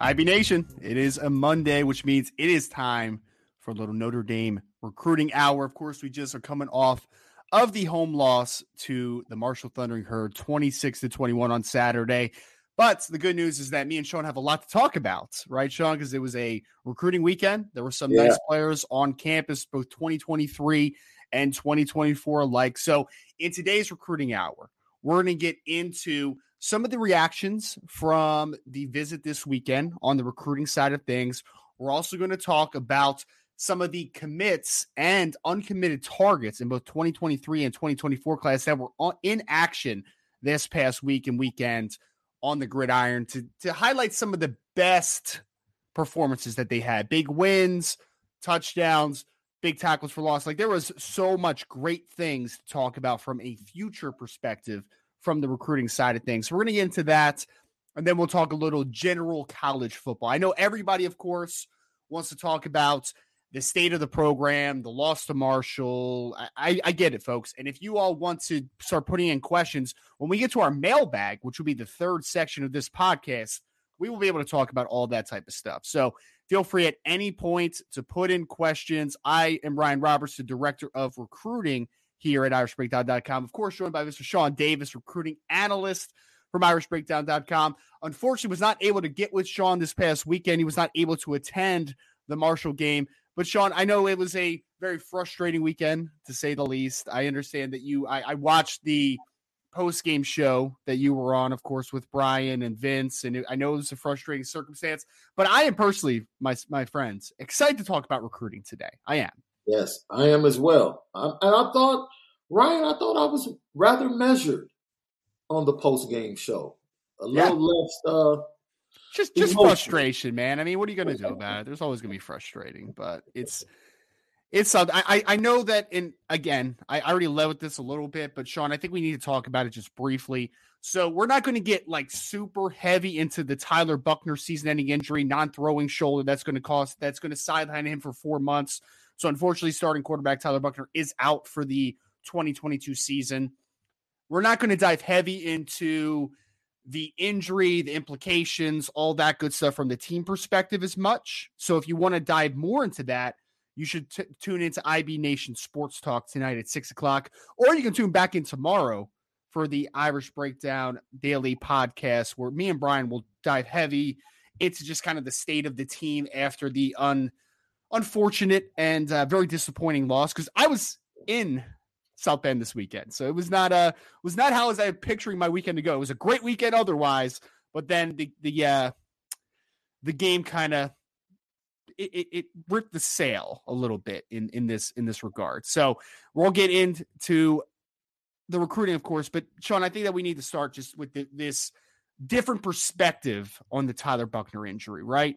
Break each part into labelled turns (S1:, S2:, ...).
S1: IB Nation, it is a Monday, which means it is time for a little Notre Dame recruiting hour. Of course, we just are coming off of the home loss to the Marshall Thundering Herd, 26 to 21 on Saturday. But the good news is that me and Sean have a lot to talk about, right, Sean? Because it was a recruiting weekend. There were some yeah. nice players on campus, both 2023 and 2024 alike. So, in today's recruiting hour, we're going to get into some of the reactions from the visit this weekend on the recruiting side of things. We're also going to talk about some of the commits and uncommitted targets in both 2023 and 2024 class that were in action this past week and weekend on the gridiron to, to highlight some of the best performances that they had big wins, touchdowns, big tackles for loss. Like there was so much great things to talk about from a future perspective from the recruiting side of things. So we're going to get into that. And then we'll talk a little general college football. I know everybody, of course, wants to talk about the state of the program, the loss to Marshall. I, I, get it, folks. And if you all want to start putting in questions, when we get to our mailbag, which will be the third section of this podcast, we will be able to talk about all that type of stuff. So feel free at any point to put in questions. I am Ryan Roberts, the director of recruiting here at irishbreakdown.com. Of course, joined by Mr. Sean Davis, recruiting analyst from irishbreakdown.com. Unfortunately, was not able to get with Sean this past weekend. He was not able to attend the Marshall game. But Sean, I know it was a very frustrating weekend to say the least. I understand that you I, I watched the post game show that you were on, of course, with Brian and Vince, and I know it was a frustrating circumstance. But I am personally, my my friends, excited to talk about recruiting today. I am.
S2: Yes, I am as well. I, and I thought, Ryan, I thought I was rather measured on the post game show. A little less. Uh,
S1: just just emotional. frustration, man. I mean, what are you going to do about it? There's always going to be frustrating, but it's it's something. I I know that. In again, I already led with this a little bit, but Sean, I think we need to talk about it just briefly. So we're not going to get like super heavy into the Tyler Buchner season-ending injury, non-throwing shoulder that's going to cost that's going to sideline him for four months. So unfortunately, starting quarterback Tyler Buchner is out for the 2022 season. We're not going to dive heavy into the injury, the implications, all that good stuff from the team perspective as much. So if you want to dive more into that, you should t- tune into IB Nation Sports Talk tonight at six o'clock, or you can tune back in tomorrow for the Irish Breakdown Daily podcast, where me and Brian will dive heavy into just kind of the state of the team after the un unfortunate and uh, very disappointing loss because I was in South Bend this weekend, so it was not uh was not how I was I picturing my weekend to go. It was a great weekend otherwise, but then the the uh the game kind of it, it, it, ripped the sail a little bit in in this in this regard. So we'll get into the recruiting, of course, but Sean, I think that we need to start just with the, this different perspective on the Tyler Buchner injury, right?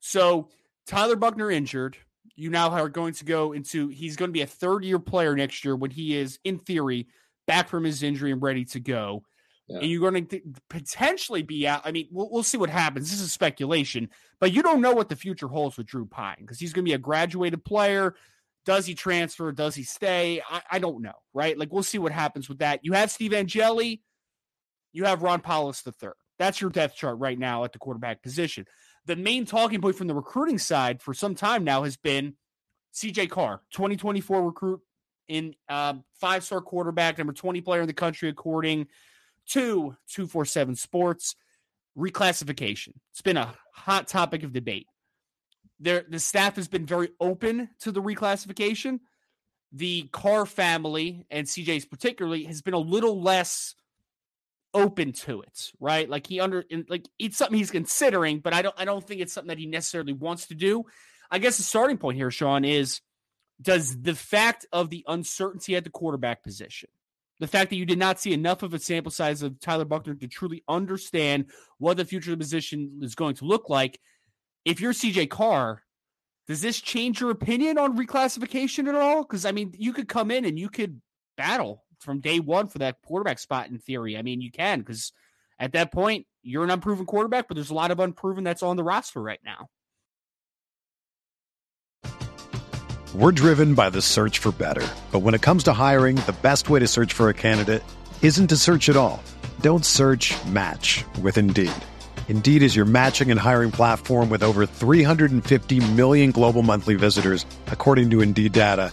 S1: So Tyler Buchner injured. You now are going to go into, he's going to be a third year player next year when he is, in theory, back from his injury and ready to go. yeah. and you're going to potentially be out. I mean, we'll, we'll see what happens. This is speculation, but you don't know what the future holds with Drew Pyne because he's going to be a graduated player. Does he transfer? Does he stay? I, I, don't know, right? Like, we'll see what happens with that. You have Steve Angeli, you have Ron Powlus III. That's your depth chart right now at the quarterback position. The main talking point from the recruiting side for some time now has been CJ Carr, 2024 recruit in uh, five star quarterback, number 20 player in the country, according to 247 Sports. Reclassification. It's been a hot topic of debate. There, the staff has been very open to the reclassification. The Carr family and CJ's particularly has been a little less open to it, right? Like he under like it's something he's considering, but I don't I don't think it's something that he necessarily wants to do. I guess the starting point here, Sean, is does the fact of the uncertainty at the quarterback position, the fact that you did not see enough of a sample size of Tyler Buchner to truly understand what the future of the position is going to look like, if you're CJ Carr, does this change your opinion on reclassification at all? Because I mean, you could come in and you could battle from day one for that quarterback spot in theory. I mean, you can because at that point you're an unproven quarterback, but there's a lot of unproven that's on the roster right now.
S3: We're driven by the search for better. But when it comes to hiring, the best way to search for a candidate isn't to search at all. Don't search match with Indeed. Indeed is your matching and hiring platform with over 350 million global monthly visitors, according to Indeed data,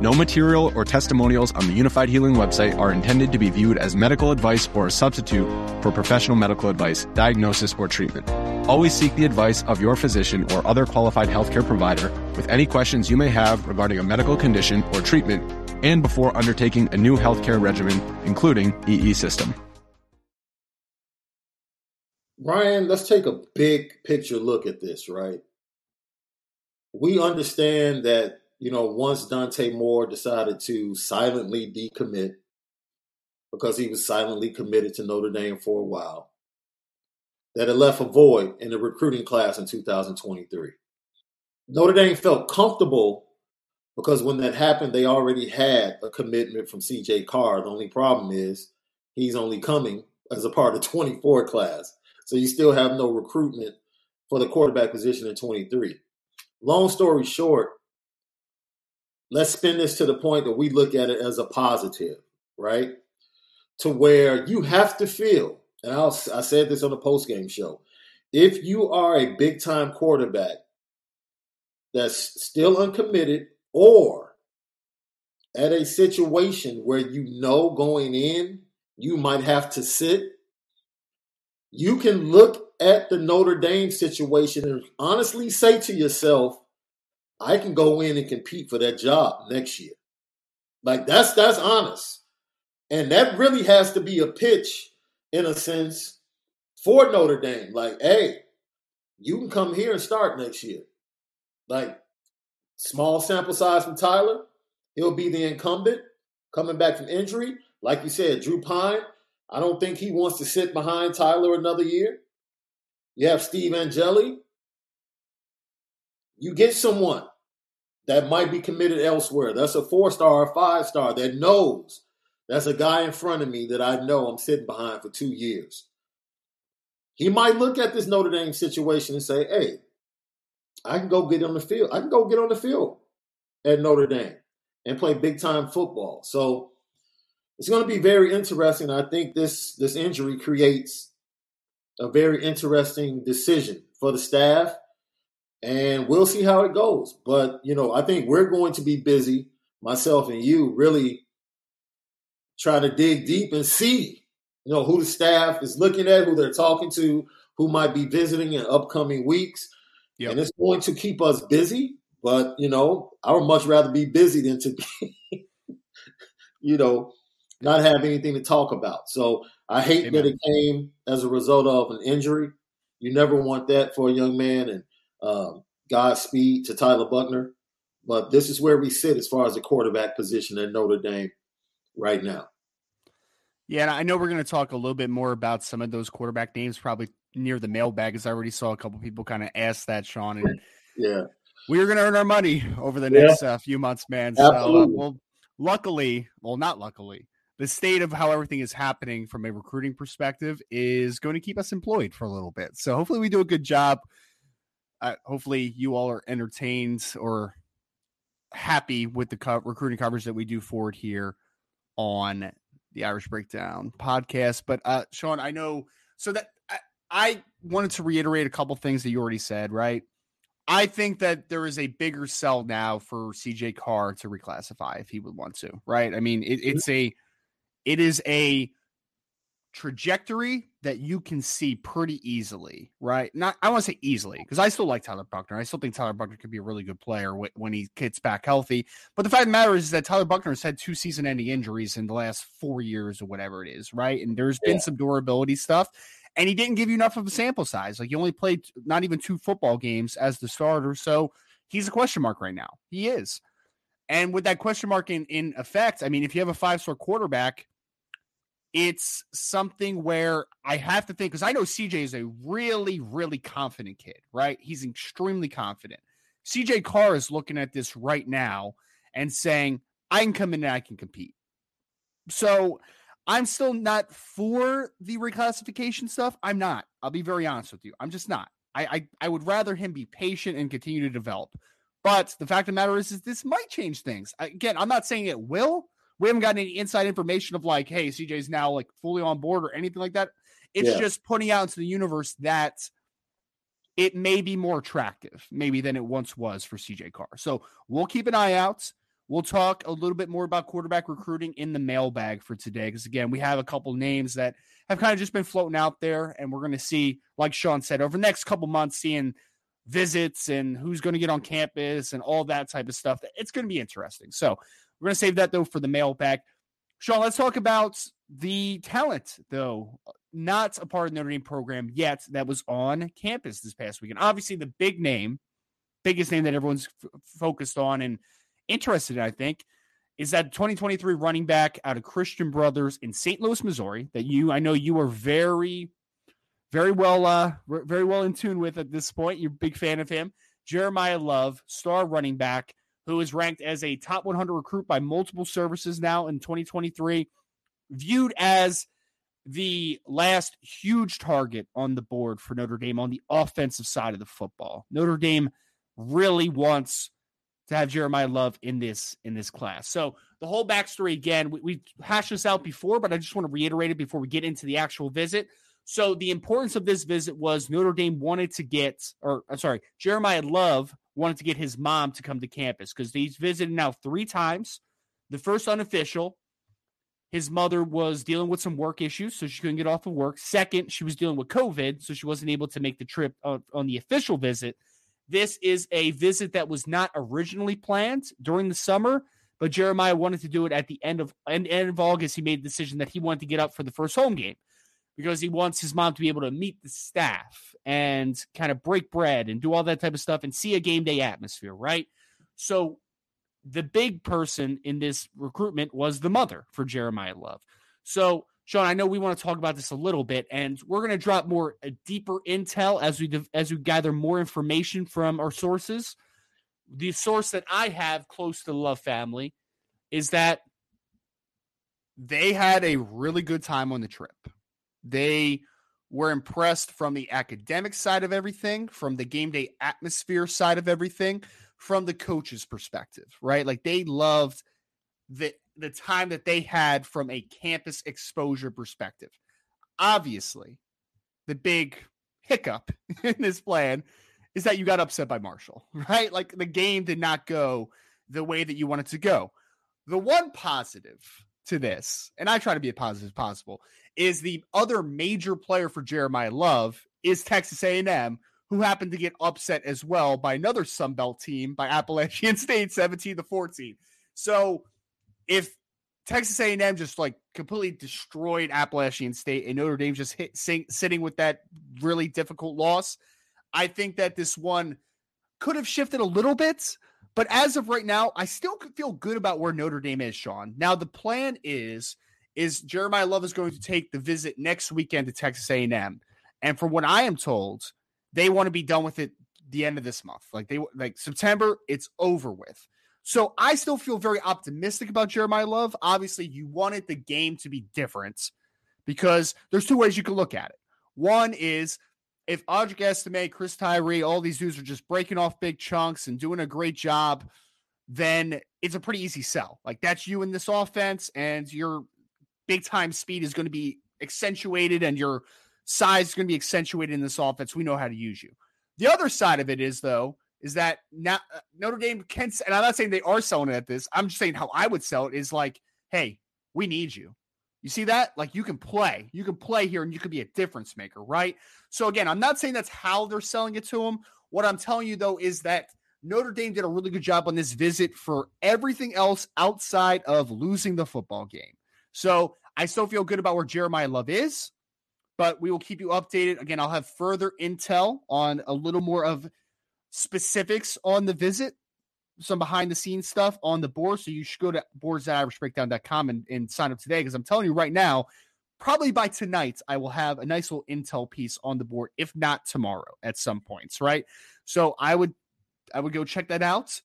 S4: No material or testimonials on the Unifyd Healing website are intended to be viewed as medical advice or a substitute for professional medical advice, diagnosis, or treatment. Always seek the advice of your physician or other qualified healthcare provider with any questions you may have regarding a medical condition or treatment and before undertaking a new healthcare regimen, including EE system.
S2: Ryan, let's take a big picture look at this, right? We understand that, you know, once Dante Moore decided to silently decommit because he was silently committed to Notre Dame for a while, that it left a void in the recruiting class in 2023. Notre Dame felt comfortable because when that happened, they already had a commitment from CJ Carr. The only problem is he's only coming as a part of 24 class. So you still have no recruitment for the quarterback position in 23. Long story short, let's spin this to the point that we look at it as a positive, right? To where you have to feel, and I'll, I said this on the post game show, if you are a big time quarterback that's still uncommitted or at a situation where you know going in you might have to sit you can look at the Notre Dame situation and honestly say to yourself, I can go in and compete for that job next year. Like that's that's honest. And that really has to be a pitch in a sense for Notre Dame. Like, hey, you can come here and start next year. Like Small sample size from Tyler. He'll be the incumbent coming back from injury. Like you said, Drew Pyne, I don't think he wants to sit behind Tyler another year. You have Steve Angeli. You get someone that might be committed elsewhere. That's a four star or five star that knows that's a guy in front of me that I know I'm sitting behind for two years. He might look at this Notre Dame situation and say, hey, I can go get on the field. I can go get on the field at Notre Dame and play big time football. So it's going to be very interesting. I think this this injury creates a very interesting decision for the staff, and we'll see how it goes. But you know, I think we're going to be busy, myself and you, really trying to dig deep and see, you know, who the staff is looking at, who they're talking to, who might be visiting in upcoming weeks. Yep. And it's going to keep us busy. But, you know, I would much rather be busy than to be, you know, not have anything to talk about. So I hate Amen. that it came as a result of an injury. You never want that for a young man. And um, Godspeed to Tyler Buchner. But this is where we sit as far as the quarterback position at Notre Dame right now.
S1: Yeah, and I know we're going to talk a little bit more about some of those quarterback names probably near the mailbag, as I already saw a couple people kind of ask that, Sean. And
S2: yeah,
S1: we're going to earn our money over the next yeah. uh, few months, man.
S2: Absolutely. So, uh,
S1: well, luckily, well, not luckily, the state of how everything is happening from a recruiting perspective is going to keep us employed for a little bit. So hopefully, we do a good job. Uh, hopefully, you all are entertained or happy with the co- recruiting coverage that we do forward here on the Irish Breakdown podcast. But uh, Sean, I know so that I, I wanted to reiterate a couple things that you already said, right? I think that there is a bigger sell now for CJ Carr to reclassify if he would want to, right? I mean, it, it's a, it is a trajectory that you can see pretty easily, right? Not I want to say easily because I still like Tyler Buchner. I still think Tyler Buchner could be a really good player when he gets back healthy. But the fact of the matter is that Tyler Buchner has had two season-ending injuries in the last four years or whatever it is, right? And there's been some durability stuff, and he didn't give you enough of a sample size. Like he only played not even two football games as the starter, so he's a question mark right now. He is. And with that question mark in, in effect, I mean, if you have a five star quarterback, it's something where I have to think because I know CJ is a really, really confident kid, right? He's extremely confident. CJ Carr is looking at this right now and saying, I can come in and I can compete. So I'm still not for the reclassification stuff. I'm not. I'll be very honest with you. I'm just not. I, I, I would rather him be patient and continue to develop. But the fact of the matter is, is this might change things. Again, I'm not saying it will, we haven't gotten any inside information of like, hey, CJ's now like fully on board or anything like that. It's yeah. just putting out into the universe that it may be more attractive, maybe than it once was for CJ Carr. So we'll keep an eye out. We'll talk a little bit more about quarterback recruiting in the mailbag for today. Because again, we have a couple names that have kind of just been floating out there, and we're going to see, like Sean said, over the next couple months, seeing visits and who's going to get on campus and all that type of stuff. It's going to be interesting. So we're going to save that though for the mailbag. Sean, let's talk about the talent though. Not a part of the Notre Dame program yet that was on campus this past weekend. Obviously, the big name, biggest name that everyone's f- focused on and interested in, I think, is that 2023 running back out of Christian Brothers in St. Louis, Missouri. That you, I know you are very, very well, uh, very well in tune with at this point. You're a big fan of him. Jeremiyah Love, star running back who is ranked as a top 100 recruit by multiple services now in 2023, viewed as the last huge target on the board for Notre Dame on the offensive side of the football. Notre Dame really wants to have Jeremiyah Love in this in this class. So the whole backstory again, we, we hashed this out before, but I just want to reiterate it before we get into the actual visit. So the importance of this visit was Notre Dame wanted to get, or I'm sorry, Jeremiyah Love wanted to get his mom to come to campus because he's visited now three times. The first unofficial, his mother was dealing with some work issues, so she couldn't get off of work. Second, she was dealing with COVID, so she wasn't able to make the trip on, on the official visit. This is a visit that was not originally planned during the summer, but Jeremiyah wanted to do it at the end of end, end of August. He made the decision that he wanted to get up for the first home game because he wants his mom to be able to meet the staff and kind of break bread and do all that type of stuff and see a game day atmosphere, right? So the big person in this recruitment was the mother for Jeremiyah Love. So, Sean, I know we want to talk about this a little bit, and we're going to drop more uh, deeper intel as we as we gather more information from our sources. The source that I have close to the Love family is that they had a really good time on the trip. They were impressed from the academic side of everything, from the game day atmosphere side of everything, from the coach's perspective, right? Like they loved the the time that they had from a campus exposure perspective. Obviously, the big hiccup in this plan is that you got upset by Marshall, right? Like the game did not go the way that you wanted to go. The one positive to this, and I try to be as positive as possible, is the other major player for Jeremiyah Love is Texas A&M, who happened to get upset as well by another Sun Belt team by Appalachian State 17 to 14. So if Texas A&M just like completely destroyed Appalachian State and Notre Dame just hit sing, sitting with that really difficult loss, I think that this one could have shifted a little bit. But as of right now, I still feel good about where Notre Dame is, Sean. Now the plan is is Jeremiyah Love is going to take the visit next weekend to Texas A&M, and from what I am told, they want to be done with it the end of this month. Like they like September, it's over with. So I still feel very optimistic about Jeremiyah Love. Obviously, you wanted the game to be different because there's two ways you can look at it. One is if Audric Estime, Chris Tyree, all these dudes are just breaking off big chunks and doing a great job, then it's a pretty easy sell. Like that's you in this offense, and your big time speed is going to be accentuated and your size is going to be accentuated in this offense. We know how to use you. The other side of it is, though, is that now uh, Notre Dame can't. and I'm not saying they are selling it at this. I'm just saying how I would sell it is like, hey, we need you. You see that? Like you can play, you can play here, and you can be a difference maker, right? So again, I'm not saying that's how they're selling it to him. What I'm telling you though is that Notre Dame did a really good job on this visit for everything else outside of losing the football game. So I still feel good about where Jeremiyah Love is but we will keep you updated. Again, I'll have further intel on a little more of specifics on the visit, some behind the scenes stuff on the board. So you should go to boards.irishbreakdown.com and, and sign up today because I'm telling you right now, probably by tonight, I will have a nice little intel piece on the board, if not tomorrow at some points, right? So I would I would go check that out.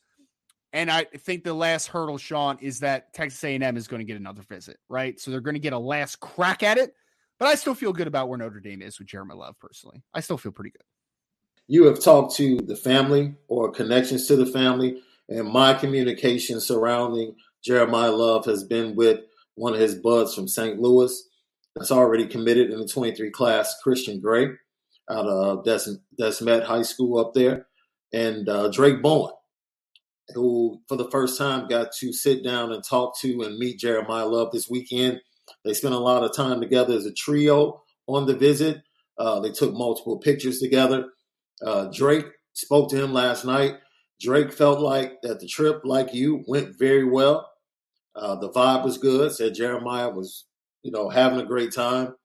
S1: And I think the last hurdle, Sean, is that Texas A&M is going to get another visit, right? So they're going to get a last crack at it. But I still feel good about where Notre Dame is with Jeremy Love personally. I still feel pretty good.
S2: You have talked to the family or connections to the family, and my communication surrounding Jeremiyah Love has been with one of his buds from St. Louis that's already committed in the 23 class, Christian Gray, out of Des, Desmet High School up there, and uh, Drayk Bowen, who for the first time got to sit down and talk to and meet Jeremiyah Love this weekend they spent a lot of time together as a trio on the visit. Uh, they took multiple pictures together. Uh, Drayk spoke to him last night. Drayk felt like that the trip, like you, went very well. Uh, the vibe was good. Said Jeremiyah was, you know, having a great time,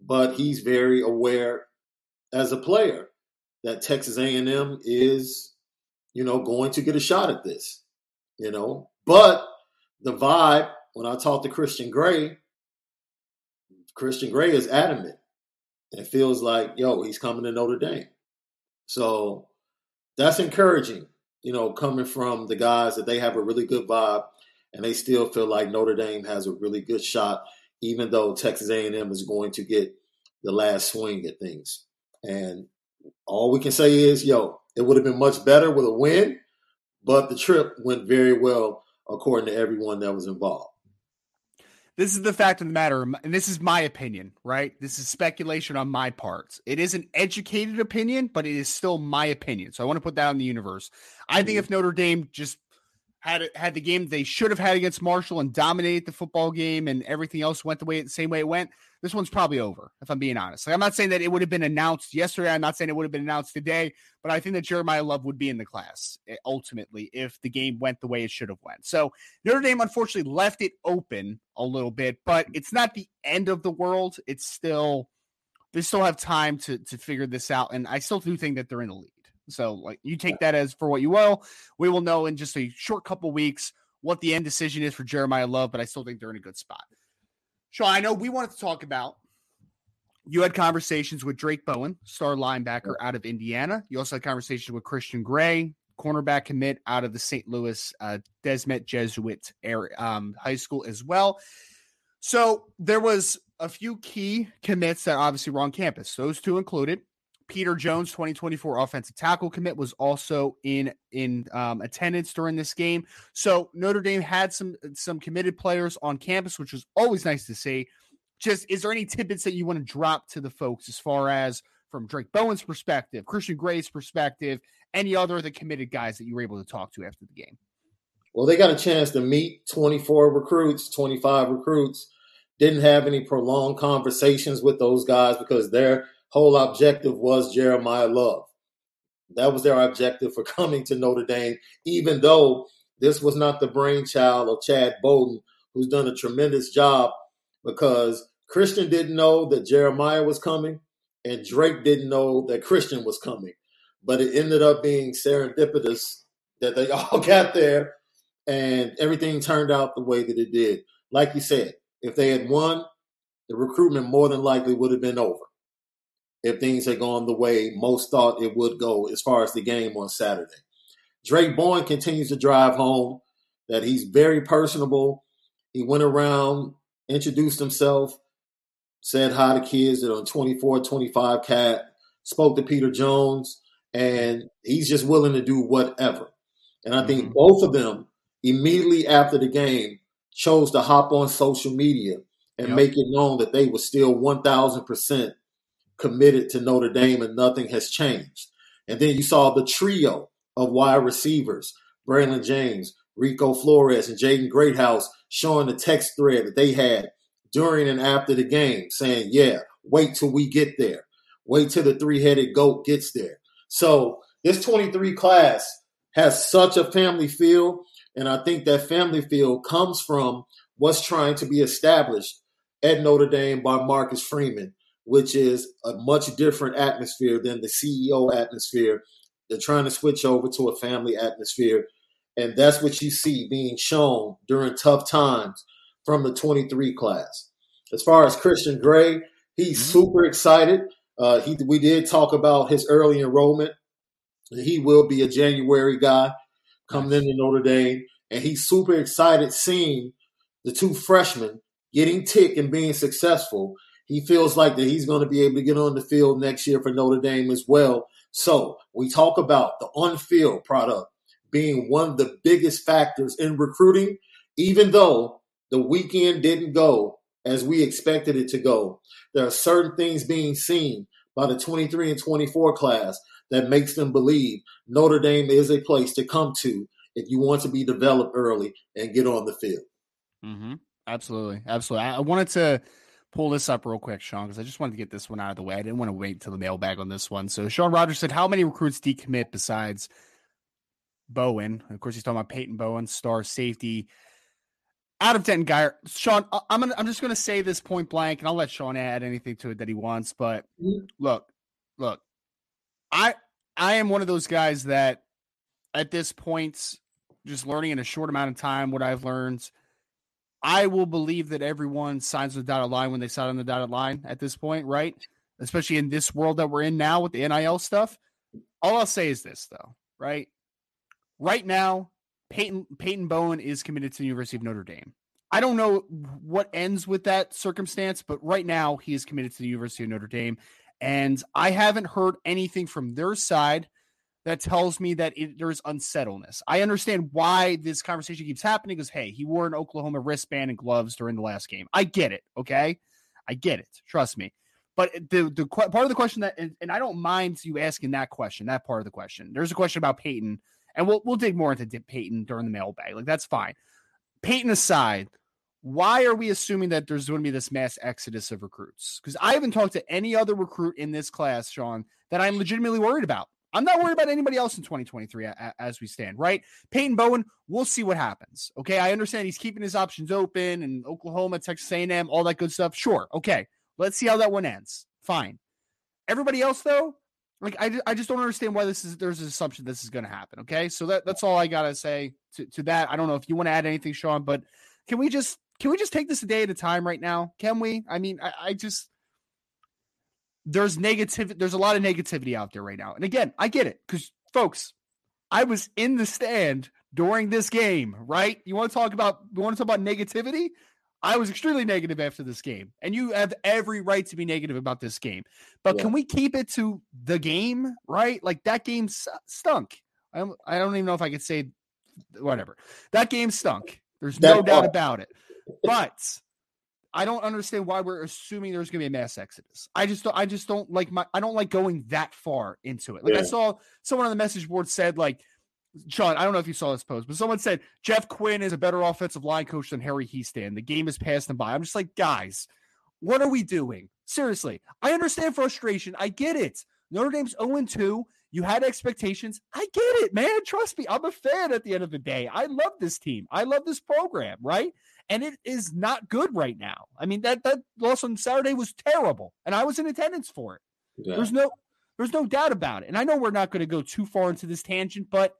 S2: but he's very aware as a player that Texas A&M is, you know, going to get a shot at this. You know, but the vibe when I talked to Christian Gray, Christian Gray is adamant and feels like, yo, he's coming to Notre Dame. So that's encouraging, you know, coming from the guys that they have a really good vibe and they still feel like Notre Dame has a really good shot, even though Texas A&M is going to get the last swing at things. And all we can say is, yo, it would have been much better with a win, but the trip went very well according to everyone that was involved.
S1: This is the fact of the matter, and this is my opinion, right? This is speculation on my part. It is an educated opinion, but it is still my opinion. So I want to put that on the universe. I think if Notre Dame just had had the game they should have had against Marshall and dominated the football game, and everything else went the way the same way it went, this one's probably over, if I'm being honest. Like, I'm not saying that it would have been announced yesterday. I'm not saying it would have been announced today, but I think that Jeremiyah Love would be in the class eh, ultimately if the game went the way it should have went. So Notre Dame unfortunately left it open a little bit, but it's not the end of the world. It's still they still have time to to figure this out, and I still do think that they're in the lead. So, like, you take that as for what you will. We will know in just a short couple weeks what the end decision is for Jeremiyah Love, but I still think they're in a good spot. Sean, I know we wanted to talk about. You had conversations with Drayk Bowen, star linebacker out of Indiana. You also had conversations with Christian Gray, cornerback commit out of the St. Louis uh, Desmet Jesuit area, um, high school as well. So there was a few key commits that obviously were on campus. Those two included Peter Jones, 2024 offensive tackle commit, was also in in um, attendance during this game. So Notre Dame had some some committed players on campus, which was always nice to see. Just is there any tidbits that you want to drop to the folks as far as from Drayk Bowen's perspective, Christian Gray's perspective, any other of the committed guys that you were able to talk to after the game?
S2: Well, they got a chance to meet 24 recruits, 25 recruits. Didn't have any prolonged conversations with those guys because their whole objective was Jeremiyah Love. That was their objective for coming to Notre Dame, even though this was not the brainchild of Chad Bowden, who's done a tremendous job because Christian didn't know that Jeremiyah was coming and Drayk didn't know that Christian was coming. But it ended up being serendipitous that they all got there and everything turned out the way that it did. Like you said, if they had won, the recruitment more than likely would have been over if things had gone the way most thought it would go as far as the game on Saturday. Drayk Bowen continues to drive home that he's very personable. He went around, introduced himself, said hi to kids that are 24, 25 cat, spoke to Peter Jones, and he's just willing to do whatever. And I think mm-hmm. both of them, immediately after the game, chose to hop on social media and yep. make it known that they were still 1000% committed to Notre Dame and nothing has changed. And then you saw the trio of wide receivers, Braylon James, Rico Flores, and Jaden Greathouse showing the text thread that they had during and after the game saying, yeah, wait till we get there. Wait till the three headed goat gets there. So this 23 class has such a family feel. And I think that family feel comes from what's trying to be established at Notre Dame by Marcus Freeman, which is a much different atmosphere than the CEO atmosphere. They're trying to switch over to a family atmosphere. And that's what you see being shown during tough times from the 23 class. As far as Christian Gray, he's mm-hmm. super excited. Uh, he, we did talk about his early enrollment. He will be a January guy coming into Notre Dame, and he's super excited seeing the two freshmen getting tick and being successful. He feels like that he's going to be able to get on the field next year for Notre Dame as well. So we talk about the on-field product being one of the biggest factors in recruiting, even though the weekend didn't go as we expected it to go. There are certain things being seen by the 23 and 24 class that makes them believe Notre Dame is a place to come to if you want to be developed early and get on the field.
S1: Mm-hmm. Absolutely. Absolutely. I wanted to pull this up real quick, Sean, because I just wanted to get this one out of the way. I didn't want to wait until the mailbag on this one. So Sean Rogers said, How many recruits decommit besides Bowen? Of course, he's talking about Peyton Bowen, star safety out of Denton Guyer, Sean, I'm gonna I'm just gonna say this point blank, and I'll let Sean add anything to it that he wants. But mm-hmm. look, look, I I am one of those guys that at this point, just learning in a short amount of time what I've learned, I will believe that everyone signs the dotted line when they sign on the dotted line at this point, right? Especially in this world that we're in now with the NIL stuff. All I'll say is this though, right? Right now, Peyton Peyton Bowen is committed to the University of Notre Dame. I don't know what ends with that circumstance, but right now he is committed to the University of Notre Dame. And I haven't heard anything from their side that tells me that it, there's unsettledness. I understand why this conversation keeps happening because, hey, he wore an Oklahoma wristband and gloves during the last game. I get it. Okay. I get it. Trust me. But eh, the, the part of the question that, and, and I don't mind you asking that question, that part of the question. There's a question about Peyton and we'll we'll dig more into Peyton during the mailbag. Like that's fine. Peyton aside, why are we assuming that there's going to be this mass exodus of recruits? Because I haven't talked to any other recruit in this class, Sean, that I'm legitimately worried about. I'm not worried about anybody else in 2023 as we stand, right? Peyton Bowen, we'll see what happens. Okay, I understand he's keeping his options open and Oklahoma, Texas A&M, all that good stuff. Sure, okay, let's see how that one ends. Fine. Everybody else, though, like I, I just don't understand why this is there's an assumption this is going to happen. Okay, so that that's all I gotta say to, to that. I don't know if you want to add anything, Sean, but can we just can we just take this a day at a time right now? Can we? I mean, I, I just there's negative there's a lot of negativity out there right now. And again, I get it because folks, I was in the stand during this game, right? You want to talk about you want to talk about negativity? I was extremely negative after this game, and you have every right to be negative about this game. But yeah. can we keep it to the game, right? Like that game stunk. I don't, I don't even know if I could say whatever. That game stunk. There's no doubt uh, about it. But I don't understand why we're assuming there's going to be a mass exodus. I just don't, I just don't like my I don't like going that far into it. Like yeah. I saw someone on the message board said like Sean, I don't know if you saw this post, but someone said Jeff Quinn is a better offensive line coach than Harry Hiestand. The game has passed him by. I'm just like, guys, what are we doing? Seriously, I understand frustration. I get it. Notre Dame's 0 2. You had expectations. I get it, man. Trust me. I'm a fan at the end of the day. I love this team. I love this program, right? And it is not good right now. I mean, that that loss on Saturday was terrible. And I was in attendance for it. Yeah. There's no there's no doubt about it. And I know we're not going to go too far into this tangent, but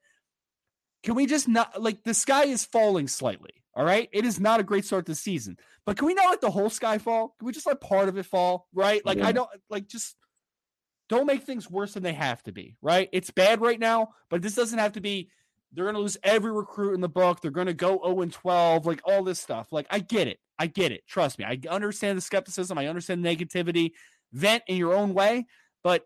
S1: can we just not like the sky is falling slightly? All right. It is not a great start to the season, but can we not let the whole sky fall? Can we just let part of it fall? Right. Like, yeah. I don't like just don't make things worse than they have to be. Right. It's bad right now, but this doesn't have to be. They're going to lose every recruit in the book. They're going to go 0 and 12, like all this stuff. Like, I get it. I get it. Trust me. I understand the skepticism. I understand the negativity. Vent in your own way, but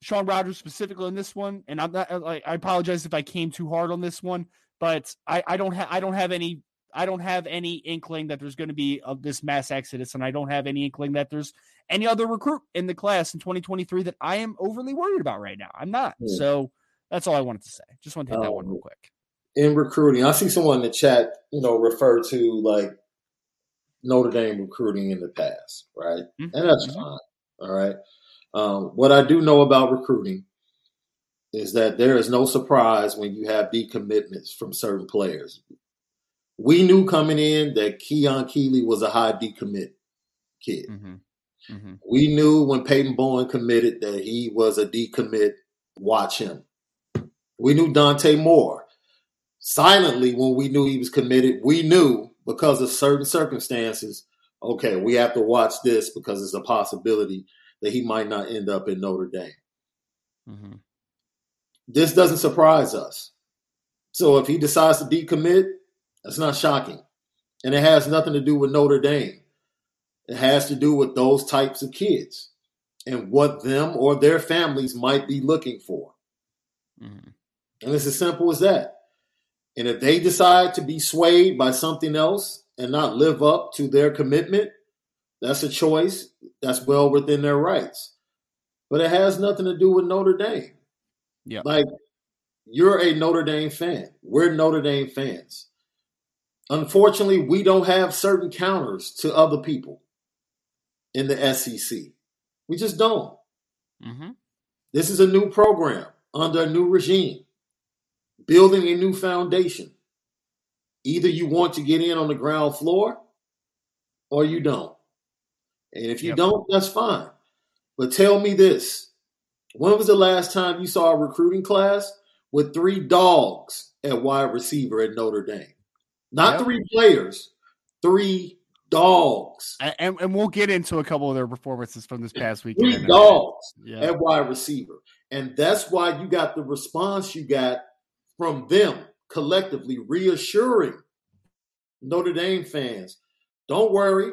S1: Sean Rogers specifically in this one, and I'm not like I apologize if I came too hard on this one, but I, I don't have I don't have any I don't have any inkling that there's going to be of this mass exodus, and I don't have any inkling that there's any other recruit in the class in 2023 that I am overly worried about right now. I'm not. Yeah. So that's all I wanted to say. Just want to hit um, that one real um, quick.
S2: In recruiting, I see someone in the chat, you know, refer to like Notre Dame recruiting in the past, right? Mm-hmm. And that's mm-hmm. fine. All right. Um, what I do know about recruiting is that there is no surprise when you have decommitments from certain players. We knew coming in that Keon Keeley was a high decommit kid. Mm-hmm. Mm-hmm. We knew when Peyton Bowen committed that he was a decommit. Watch him. We knew Dante Moore. Silently, when we knew he was committed, we knew because of certain circumstances, okay, we have to watch this because it's a possibility that he might not end up in Notre Dame. Mm-hmm. This doesn't surprise us. So if he decides to decommit, that's not shocking. And it has nothing to do with Notre Dame. It has to do with those types of kids and what them or their families might be looking for. Mm-hmm. And it's as simple as that. And if they decide to be swayed by something else and not live up to their commitment, that's a choice. That's well within their rights. But it has nothing to do with Notre Dame. Yeah. Like you're a Notre Dame fan. We're Notre Dame fans. Unfortunately, we don't have certain counters to other people in the SEC. We just don't. Mm-hmm. This is a new program under a new regime, building a new foundation. Either you want to get in on the ground floor or you don't. And if you yep. don't, that's fine. But tell me this when was the last time you saw a recruiting class with three dogs at wide receiver at Notre Dame? Not yep. three players, three dogs.
S1: And, and we'll get into a couple of their performances from this past week.
S2: Three dogs yeah. at wide receiver. And that's why you got the response you got from them collectively reassuring Notre Dame fans. Don't worry,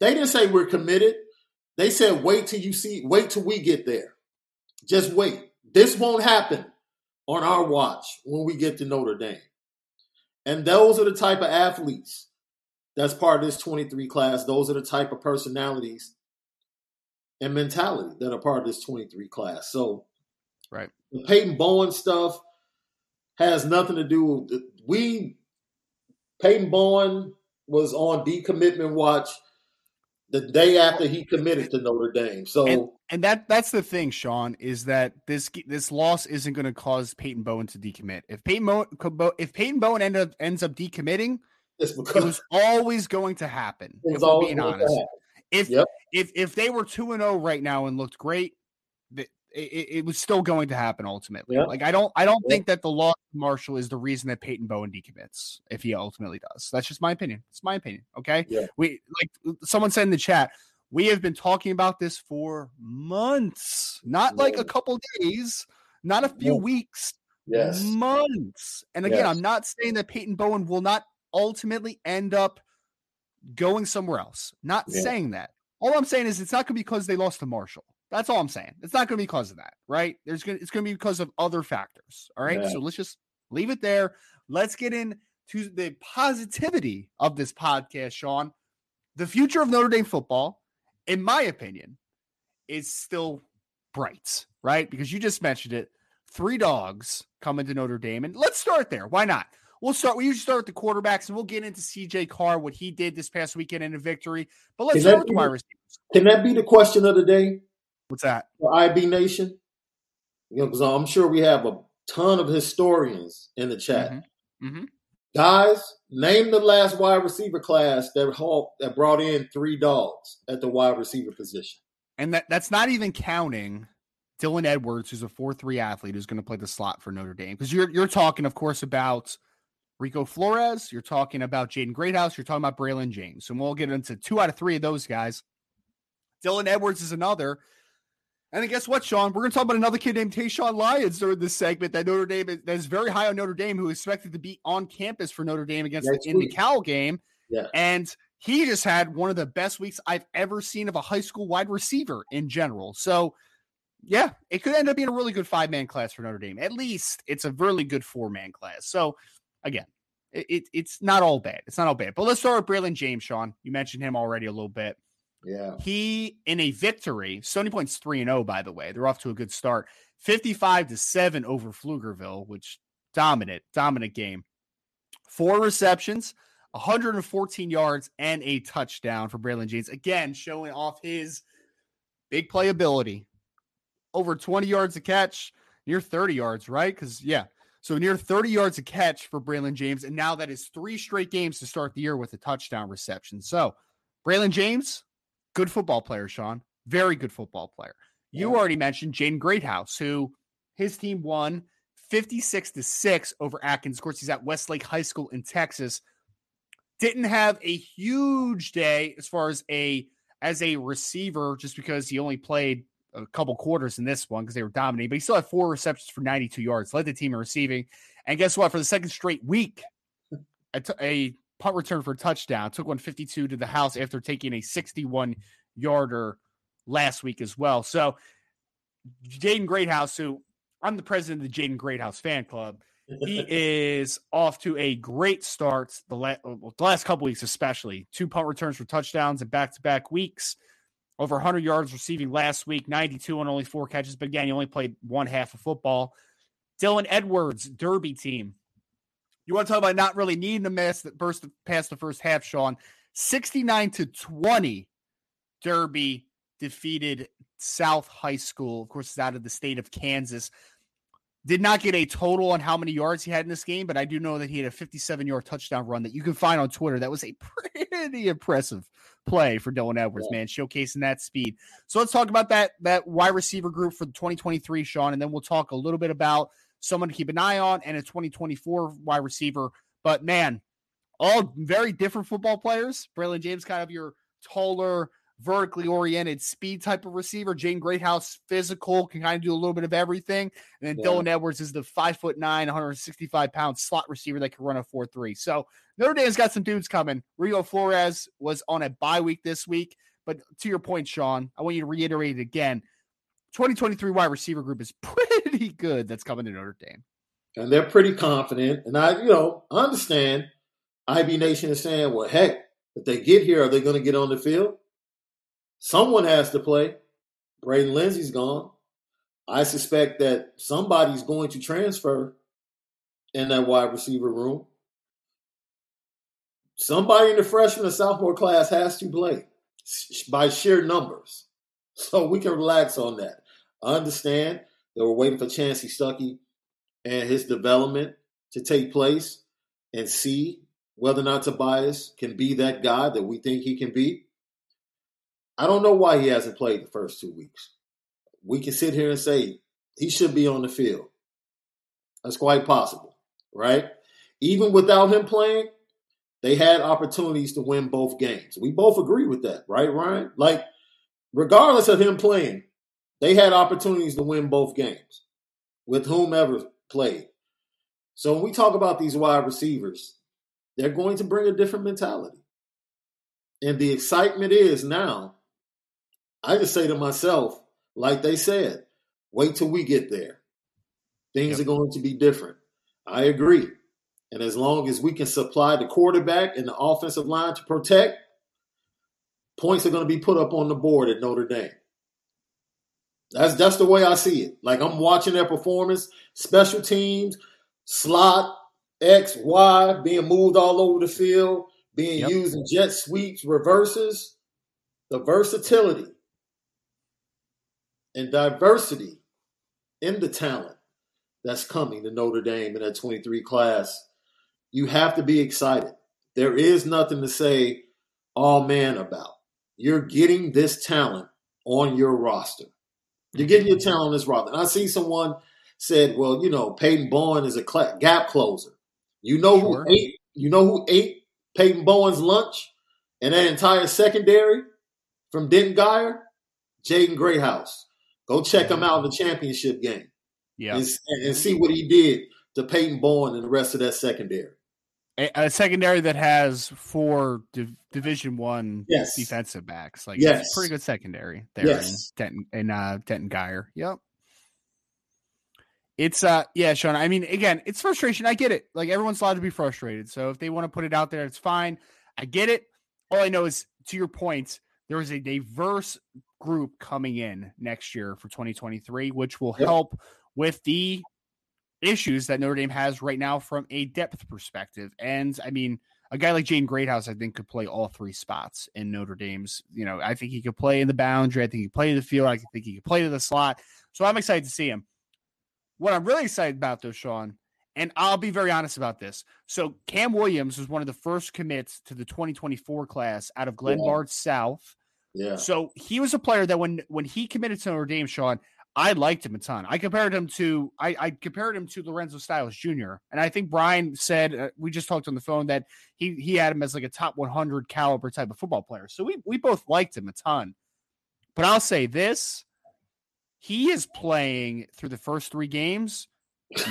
S2: they didn't say we're committed. They said wait till you see, wait till we get there. Just wait. This won't happen on our watch when we get to Notre Dame. And those are the type of athletes that's part of this 23 class. Those are the type of personalities and mentality that are part of this 23 class. So,
S1: right.
S2: The Peyton Bowen stuff has nothing to do with we. Peyton Bowen was on decommitment watch the day after he committed to Notre Dame. So
S1: and, and that that's the thing, Sean, is that this this loss isn't going to cause Peyton Bowen to decommit. If Peyton Bowen if Peyton Bowen end up, ends up decommitting, it was always going to happen. If we're being honest, if yep. if if they were two and zero oh right now and looked great, it, it, was still going to happen ultimately. Yeah. Like I don't I don't yeah. think that the loss of Marshall is the reason that Peyton Bowen decommits if he ultimately does. That's just my opinion. It's my opinion. Okay.
S2: Yeah.
S1: We like someone said in the chat, we have been talking about this for months, not like a couple days, not a few weeks.
S2: Yes.
S1: Months. And again, yes. I'm not saying that Peyton Bowen will not ultimately end up going somewhere else. Not saying that. All I'm saying is it's not going to be because they lost to Marshall. That's all I'm saying. It's not going to be because of that, right? There's going it's going to be because of other factors. All right. Yeah. So let's just leave it there. Let's get into the positivity of this podcast, Sean. The future of Notre Dame football, in my opinion, is still bright, right? Because you just mentioned it. Three dogs coming to Notre Dame. And let's start there. Why not? We'll start. We usually start with the quarterbacks, and we'll get into CJ Carr, what he did this past weekend in a victory. But let's start with the wide receivers.
S2: Can that be the question of the day?
S1: What's that?
S2: For IB Nation, you know, because I'm sure we have a ton of historians in the chat. Mm-hmm. Mm-hmm. Guys, name the last wide receiver class that that brought in three dogs at the wide receiver position.
S1: And that that's not even counting Dylan Edwards, who's a four-three athlete who's going to play the slot for Notre Dame. Because you're you're talking, of course, about Rico Flores. You're talking about Jaden Greathouse. You're talking about Braylon James. And we'll get into two out of three of those guys. Dylan Edwards is another. And then guess what, Sean? We're going to talk about another kid named Tayshawn Lyons during this segment that Notre Dame is, that is very high on Notre Dame, who is expected to be on campus for Notre Dame against the, in the Cal game.
S2: Yeah.
S1: And he just had one of the best weeks I've ever seen of a high school wide receiver in general. So, yeah, it could end up being a really good five man class for Notre Dame. At least it's a really good four man class. So, again, it, it, it's not all bad. It's not all bad. But let's start with Braylon James, Sean. You mentioned him already a little bit.
S2: Yeah.
S1: He in a victory, Stony Point's 3 and 0 by the way. They're off to a good start. 55 to 7 over Pflugerville, which dominant, dominant game. Four receptions, 114 yards and a touchdown for Braylon James. Again, showing off his big playability. Over 20 yards a catch, near 30 yards, right? Cuz yeah, so near 30 yards a catch for Braylon James. And now that is three straight games to start the year with a touchdown reception. So Braylon James, good football player, Sean. Very good football player. You yeah. already mentioned Jaden Greathouse, who his team won 56 to 6 over Akins. Of course, he's at Westlake High School in Texas. Didn't have a huge day as far as a as a receiver, just because he only played a couple quarters in this one because they were dominating, but he still had four receptions for 92 yards, led the team in receiving. And guess what? For the second straight week, a, t- a punt return for touchdown, took 152 to the house after taking a 61 yarder last week as well. So, Jaden Greathouse, who I'm the president of the Jaden Greathouse fan club, he is off to a great start the, la- the last couple weeks, especially two punt returns for touchdowns in back to back weeks over 100 yards receiving last week, 92 on only four catches. But again, he only played one half of football. Dylan Edwards, Derby team. You want to talk about not really needing a mess that burst past the first half, Sean? 69 to 20, Derby defeated South High School. Of course, it's out of the state of Kansas. Did not get a total on how many yards he had in this game, but I do know that he had a 57 yard touchdown run that you can find on Twitter. That was a pretty impressive play for Dylan Edwards, yeah. man, showcasing that speed. So let's talk about that that wide receiver group for 2023, Sean, and then we'll talk a little bit about someone to keep an eye on and a 2024 wide receiver. But man, all very different football players. Braylon James, kind of your taller, vertically oriented speed type of receiver. Jaden Greathouse, physical, can kind of do a little bit of everything. And then yeah. Dylan Edwards is the five foot nine, 165 pound slot receiver that can run a 4 3. So Notre Dame's got some dudes coming. Rico Flores was on a bye week this week. But to your point, Sean, I want you to reiterate it again. 2023 wide receiver group is pretty good that's coming to Notre Dame.
S2: And they're pretty confident. And I, you know, understand IB Nation is saying, well, heck, if they get here, are they going to get on the field? Someone has to play. Braden Lenzy's gone. I suspect that somebody's going to transfer in that wide receiver room. Somebody in the freshman and sophomore class has to play by sheer numbers. So we can relax on that. I understand that we're waiting for Chansi Stuckey and his development to take place and see whether or not Tobias can be that guy that we think he can be. I don't know why he hasn't played the first two weeks. we can sit here and say he should be on the field. That's quite possible, right? Even without him playing, they had opportunities to win both games. We both agree with that, right, Ryan? Like, regardless of him playing, they had opportunities to win both games with whomever played. So when we talk about these wide receivers, they're going to bring a different mentality. And the excitement is now, I just say to myself, like they said, wait till we get there. Things yep. are going to be different. I agree. And as long as we can supply the quarterback and the offensive line to protect, points are going to be put up on the board at Notre Dame. That's that's the way I see it. Like I'm watching their performance, special teams, slot, X, Y, being moved all over the field, being yep. used in jet sweeps, reverses, the versatility and diversity in the talent that's coming to Notre Dame in that 23 class, you have to be excited. There is nothing to say all man about. You're getting this talent on your roster. You're getting your talent on this roster. And I see someone said, well, you know, Peyton Bowen is a gap closer. You know sure. who ate you know who ate Peyton Bowen's lunch and that entire secondary from Denton Guyer? Jaden Greathouse. Go check him out in the championship game.
S1: Yeah.
S2: And, and, see what he did to Peyton Bowen and the rest of that secondary.
S1: A, a secondary that has four div- Division One yes. defensive backs. Like, yes. pretty good secondary there yes. in Denton, in, uh, Denton Guyer. Yep. It's uh yeah, Sean. I mean, again, it's frustration. I get it. Like everyone's allowed to be frustrated. So if they want to put it out there, it's fine. I get it. All I know is to your point, there is a diverse group coming in next year for 2023, which will yep. help with the issues that Notre Dame has right now from a depth perspective. And I mean, a guy like Jaden Greathouse, I think, could play all three spots in Notre Dame's. You know, I think he could play in the boundary. I think he could play in the field. I think he could play to the slot. So I'm excited to see him. What I'm really excited about, though, Sean, and I'll be very honest about this. So Cam Williams was one of the first commits to the 2024 class out of Glenbard yeah. South.
S2: Yeah.
S1: So he was a player that when when he committed to Notre Dame, Sean, I liked him a ton. I compared him to I, I compared him to Lorenzo Styles Jr. And I think Brian said uh, we just talked on the phone that he he had him as like a top 100 caliber type of football player. So we we both liked him a ton. But I'll say this: he is playing through the first three games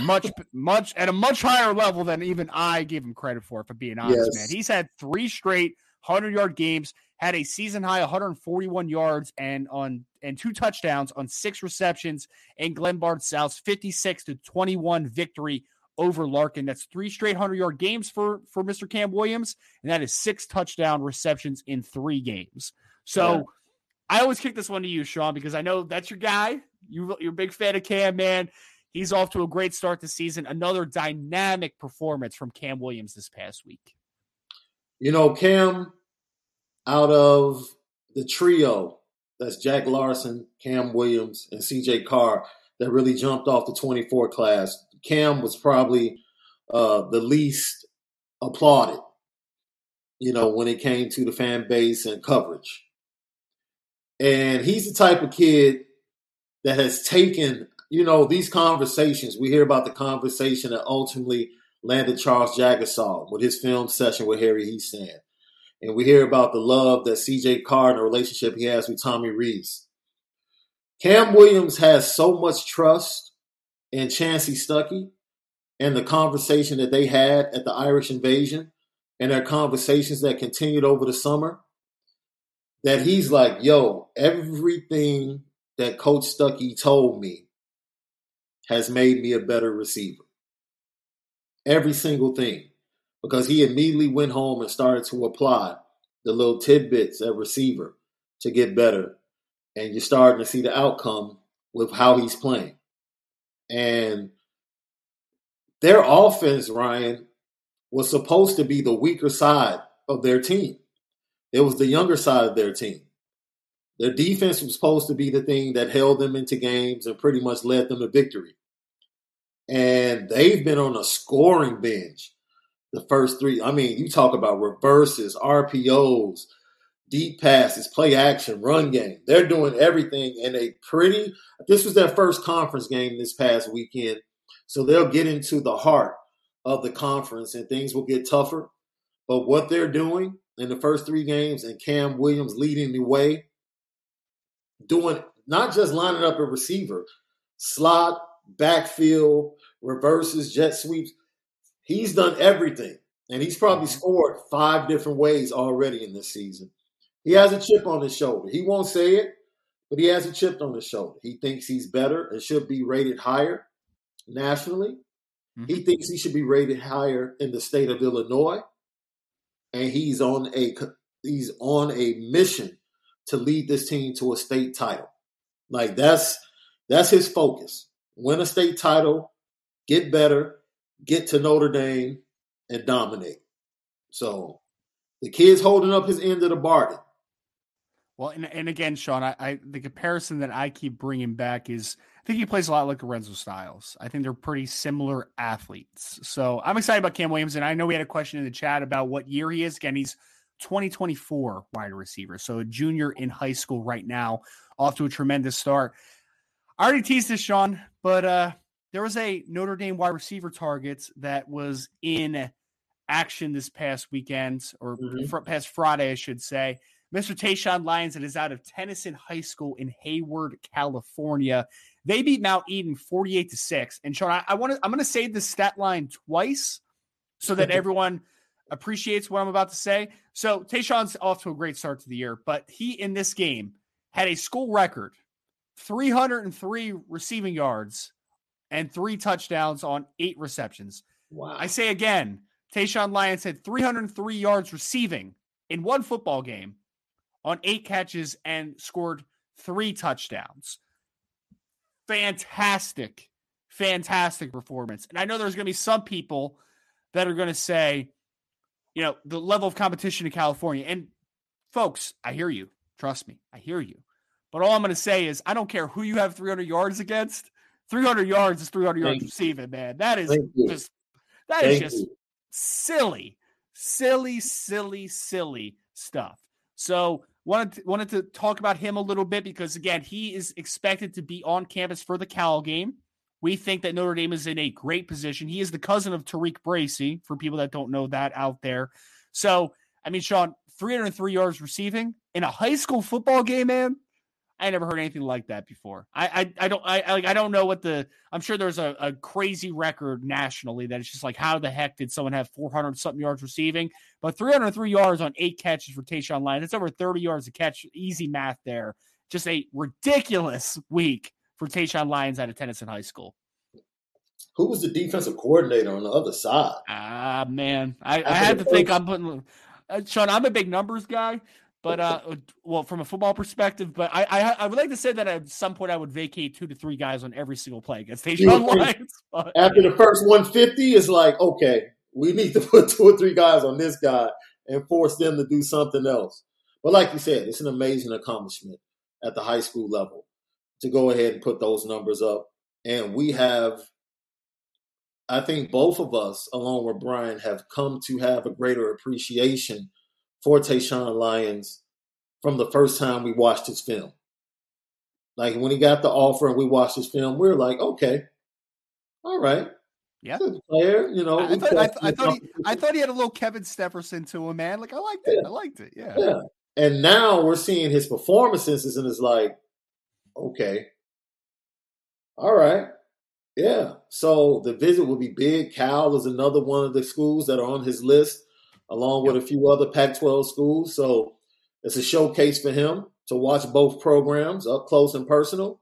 S1: much much at a much higher level than even I gave him credit for. For being honest, yes. man, he's had three straight 100 yard games, had a season high 141 yards and on and two touchdowns on six receptions in Glenbard South's 56 to 21 victory over Larkin. That's three straight 100 yard games for for Mr. Cam Williams, and that is six touchdown receptions in three games. So. Yeah. I always kick this one to you, Sean, because I know that's your guy. You, you're a big fan of Cam, man. He's off to a great start this season. Another dynamic performance from Cam Williams this past week.
S2: You know, Cam, out of the trio, that's Jack Larson, Cam Williams, and CJ Carr, that really jumped off the 24 class. Cam was probably uh, the least applauded, you know, when it came to the fan base and coverage. And he's the type of kid that has taken, you know, these conversations. We hear about the conversation that ultimately landed Charles Jagusah with his film session with Harry Hiestand. And we hear about the love that CJ Carr and the relationship he has with Tommy Rees. Cam Williams has so much trust in Chansi Stuckey and the conversation that they had at the Irish invasion and their conversations that continued over the summer that he's like, yo, everything that Coach Stuckey told me has made me a better receiver every single thing because he immediately went home and started to apply the little tidbits at receiver to get better. And you're starting to see the outcome with how he's playing. And their offense, Ryan, was supposed to be the weaker side of their team. It was the younger side of their team. Their defense was supposed to be the thing that held them into games and pretty much led them to victory and they've been on a scoring binge the first three. I mean, you talk about reverses, RPOs, deep passes, play action, run game. They're doing everything in a pretty. This was their first conference game this past weekend, so they'll get into the heart of the conference and things will get tougher. But what they're doing in the first three games and Cam Williams leading the way, doing not just lining up a receiver, slot, backfield, reverses, jet sweeps. He's done everything. And he's probably mm-hmm. scored five different ways already in this season. He has a chip on his shoulder. He won't say it, but he has a chip on his shoulder. He thinks he's better and should be rated higher nationally. Mm-hmm. He thinks he should be rated higher in the state of Illinois. And he's on a he's on a mission to lead this team to a state title. Like that's that's his focus. Win a state title, get better, get to Notre Dame, and dominate. So the kid's holding up his end of the bargain.
S1: Well, and, and again, Sean, I, I, the comparison that I keep bringing back is I think he plays a lot like Lorenzo Styles. I think they're pretty similar athletes. So I'm excited about Cam Williams, and I know we had a question in the chat about what year he is. Again, he's 2024 wide receiver, so a junior in high school right now, off to a tremendous start. I already teased this, Sean, but uh, there was a Notre Dame wide receiver target that was in action this past weekend or mm-hmm. past Friday, I should say. Mr. Tayshawn Lyons that is out of Tennyson High School in Hayward, California. They beat Mount Eden 48 to 6. And Sean, I, I want to I'm gonna say the stat line twice so that everyone appreciates what I'm about to say. So Tayshawn's off to a great start to the year, but he in this game had a school record 303 receiving yards and three touchdowns on eight receptions. Wow. I say again, Tayshawn Lyons had 303 yards receiving in one football game on eight catches and scored three touchdowns. Fantastic, fantastic performance. And I know there's going to be some people that are going to say, you know, the level of competition in California. And folks, I hear you. Trust me, I hear you. But all I'm going to say is, I don't care who you have 300 yards against. 300 yards is 300 yards Thank receiving, man. That is just that Thank is just you. silly, silly, silly, silly stuff. So wanted to, wanted to talk about him a little bit because again, he is expected to be on campus for the Cal game. We think that Notre Dame is in a great position. He is the cousin of Tariq Bracy, for people that don't know that out there. So, I mean, Sean, 303 yards receiving in a high school football game, man. I never heard anything like that before. I I, I don't I, I I don't know what the I'm sure there's a, a crazy record nationally that it's just like how the heck did someone have 400 something yards receiving, but 303 yards on eight catches for Tayshawn Lyons. That's over 30 yards a catch. Easy math there. Just a ridiculous week for Tayshawn Lyons out of Tennyson High School.
S2: Who was the defensive coordinator on the other side?
S1: Ah man, I, I had to think I'm putting. Uh, Sean, I'm a big numbers guy, but uh, well, from a football perspective, but I, I, I would like to say that at some point I would vacate two to three guys on every single play against Tayshawn Lyons.
S2: But, After the first 150, it's like okay, we need to put two or three guys on this guy and force them to do something else. But like you said, it's an amazing accomplishment at the high school level to go ahead and put those numbers up. And we have, I think, both of us, along with Brian, have come to have a greater appreciation for Tayshawn Lyons from the first time we watched his film. Like when he got the offer and we watched his film, we are like, okay, all right.
S1: Yeah,
S2: player. You know,
S1: I, thought, I, I thought he, I thought he had a little Kevin Stepherson to him, man. Like I liked it. Yeah. I liked it. Yeah.
S2: Yeah. And now we're seeing his performances, and it's like, okay, all right, yeah. So the visit will be big. Cal is another one of the schools that are on his list along with a few other Pac 12 schools. So it's a showcase for him to watch both programs up close and personal.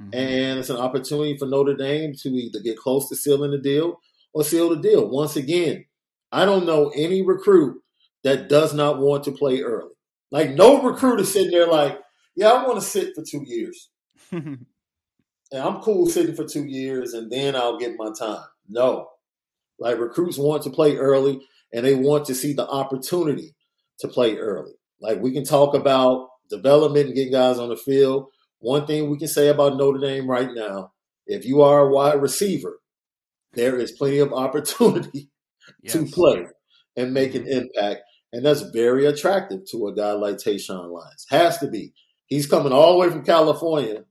S2: Mm-hmm. And it's an opportunity for Notre Dame to either get close to sealing the deal or seal the deal. Once again, I don't know any recruit that does not want to play early. Like, no recruit is sitting there like, yeah, I want to sit for two years. and I'm cool sitting for two years and then I'll get my time. No. Like, recruits want to play early and they want to see the opportunity to play early. Like we can talk about development and getting guys on the field. One thing we can say about Notre Dame right now, if you are a wide receiver, there is plenty of opportunity yes. to play and make an mm-hmm. impact. And that's very attractive to a guy like Tayshawn Lyons. Has to be. He's coming all the way from California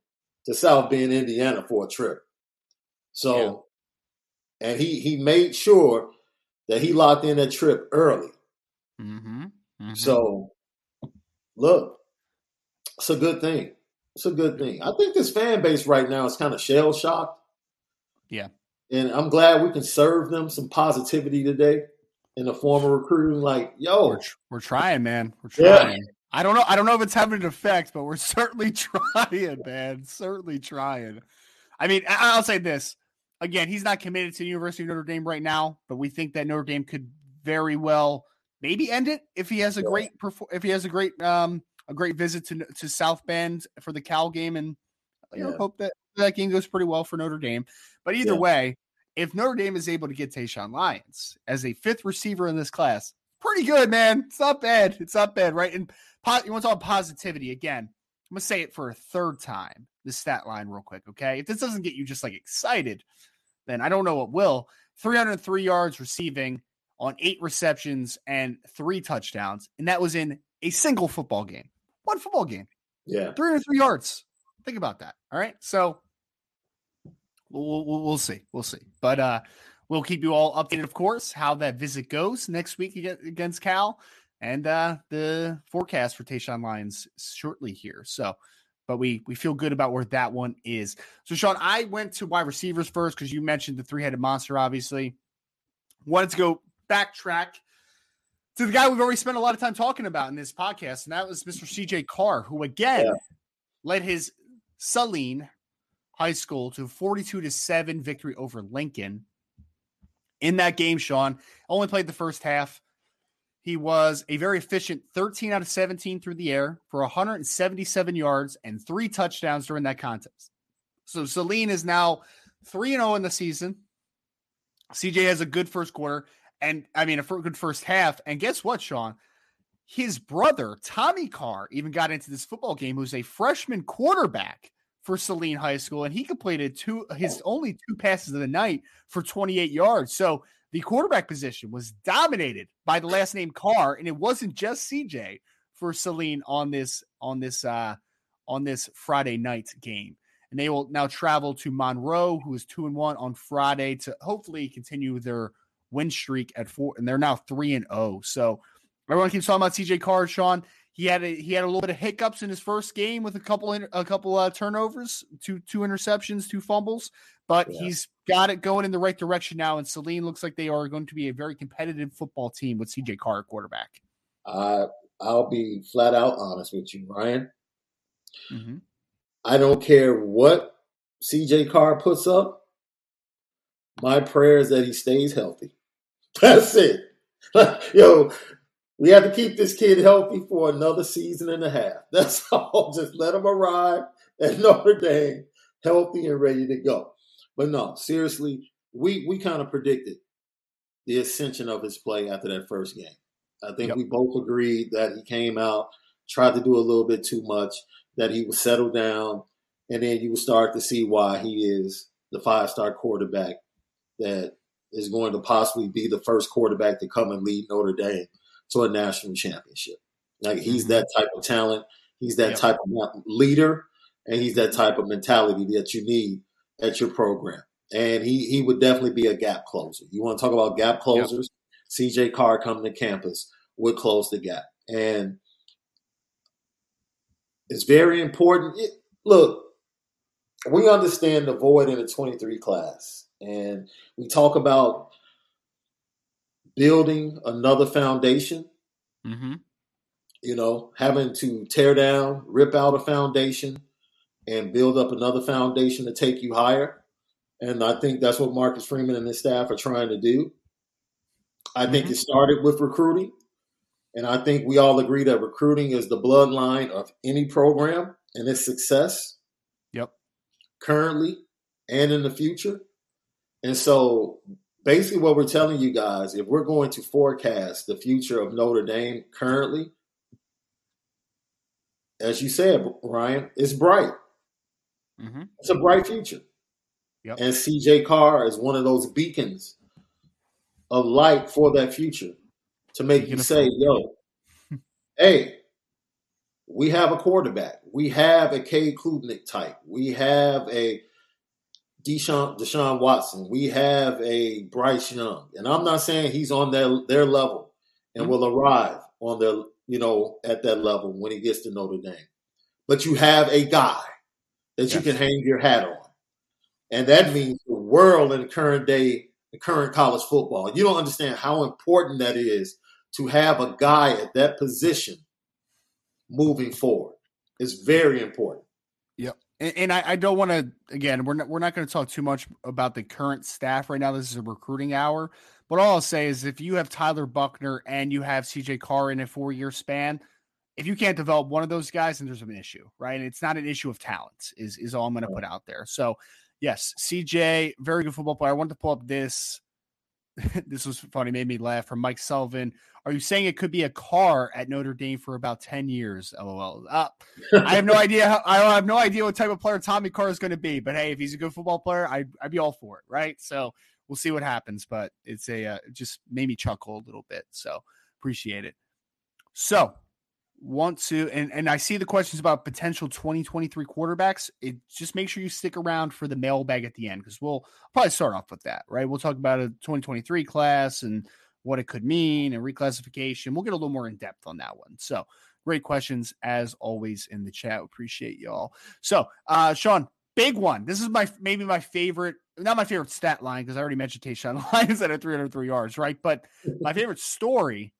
S2: to South Bend, Indiana for a trip. So, yeah. and he he made sure that he locked in that trip early. Mm-hmm. Mm-hmm. So, look, it's a good thing. It's a good thing. I think this fan base right now is kind of shell shocked.
S1: Yeah.
S2: And I'm glad we can serve them some positivity today in the form of recruiting. Like, yo,
S1: we're, we're trying, man. We're trying. Yeah. I don't know. I don't know if it's having an effect, but we're certainly trying, man. Certainly trying. I mean, I'll say this again. He's not committed to the University of Notre Dame right now, but we think that Notre Dame could very well maybe end it if he has a great if he has a great um a great visit to to South Bend for the Cal game, and you know, hope that that game goes pretty well for Notre Dame. But either yeah. way, if Notre Dame is able to get Tayshawn Lyons as a fifth receiver in this class, pretty good, man. It's not bad. It's not bad, right? And po- you want to talk positivity again? I'm gonna say it for a third time. This stat line, real quick, okay? If this doesn't get you just like excited, then I don't know what will. 303 yards receiving on eight receptions and three touchdowns, and that was in a single football game, one football game.
S2: Yeah,
S1: 303 yards. Think about that. All right, so we'll, we'll, we'll see, we'll see, but uh, we'll keep you all updated, of course, how that visit goes next week against Cal, and uh, the forecast for Tayshawn Lyons shortly here. So but we we feel good about where that one is. So, Sean, I went to wide receivers first because you mentioned the three headed monster, obviously. Wanted to go backtrack to the guy we've already spent a lot of time talking about in this podcast, and that was Mr. CJ Carr, who again yeah. led his Saline High School to 42 to 7 victory over Lincoln. In that game, Sean only played the first half. He was a very efficient 13 out of 17 through the air for 177 yards and three touchdowns during that contest. So Saline is now 3 0 in the season. CJ has a good first quarter and I mean a good first half. And guess what, Sean? His brother, Tommy Carr, even got into this football game, who's a freshman quarterback for Saline High School, and he completed two his only two passes of the night for 28 yards. So the quarterback position was dominated by the last name Carr, and it wasn't just CJ for Saline on this on this uh on this Friday night game. And they will now travel to Monroe, who is two and one on Friday, to hopefully continue their win streak at four, and they're now three and oh. So everyone keeps talking about CJ Carr, Sean. He had a, he had a little bit of hiccups in his first game with a couple a couple uh, turnovers, two two interceptions, two fumbles, but yeah. he's got it going in the right direction now. And Saline looks like they are going to be a very competitive football team with CJ Carr quarterback.
S2: Uh, I'll be flat out honest with you, Ryan. Mm-hmm. I don't care what CJ Carr puts up. My prayer is that he stays healthy. That's it. Yo, we have to keep this kid healthy for another season and a half. That's all. Just let him arrive at Notre Dame healthy and ready to go. But no, seriously, we we kind of predicted the ascension of his play after that first game. I think yep. we both agreed that he came out, tried to do a little bit too much, that he would settle down, and then you would start to see why he is the five star quarterback that is going to possibly be the first quarterback to come and lead Notre Dame to a national championship. Like he's mm-hmm. that type of talent, he's that yep. type of leader, and he's that type of mentality that you need at your program. And he he would definitely be a gap closer. You want to talk about gap closers? Yep. CJ Carr coming to campus would close the gap. And it's very important. It, look, we understand the void in the 23 class. And we talk about building another foundation. Mm-hmm. You know, having to tear down, rip out a foundation, and build up another foundation to take you higher. And I think that's what Marcus Freeman and his staff are trying to do. I mm-hmm. think it started with recruiting. And I think we all agree that recruiting is the bloodline of any program and its success.
S1: Yep.
S2: Currently and in the future. And so basically what we're telling you guys, if we're going to forecast the future of Notre Dame currently, as you said, Ryan, it's bright. Mm-hmm. It's a bright future. Yep. And CJ Carr is one of those beacons of light for that future. to make you say, yo, hey, we have a quarterback. We have a Cade Klubnik type. We have a Deshaun, Deshaun Watson. We have a Bryce Young. And I'm not saying he's on their, their level and mm-hmm. will arrive on their, you know, at that level when he gets to Notre Dame. But you have a guy that yes. you can hang your hat on. And that means the world in the current day, the current college football. You don't understand how important that is to have a guy at that position moving forward. It's very important.
S1: Yep. And, and I, I, don't want to again, we're not we're not going to talk too much about the current staff right now. This is a recruiting hour. But all I'll say is if you have Tyler Buchner and you have CJ Carr in a four year span, if you can't develop one of those guys, then there's an issue, right? And it's not an issue of talent, is is all I'm going to put out there. So yes, CJ, very good football player. I wanted to pull up this. this was funny, made me laugh from Mike Sullivan. Are you saying it could be a car at Notre Dame for about 10 years? LOL. Uh, I have no idea. How, I have no idea what type of player Tommy Carr is going to be, but hey, if he's a good football player, I, I'd be all for it. Right. So we'll see what happens, but it's a, uh, just made me chuckle a little bit. So appreciate it. So want to and, and I see the questions about potential 2023 quarterbacks. It just make sure you stick around for the mailbag at the end because we'll probably start off with that, right? We'll talk about a 2023 class and what it could mean and reclassification. We'll get a little more in depth on that one. So great questions as always in the chat. Appreciate y'all. So uh Sean, big one. This is my maybe my favorite, not my favorite stat line because I already mentioned Tayshawn Lyons at 303 yards, right? But my favorite story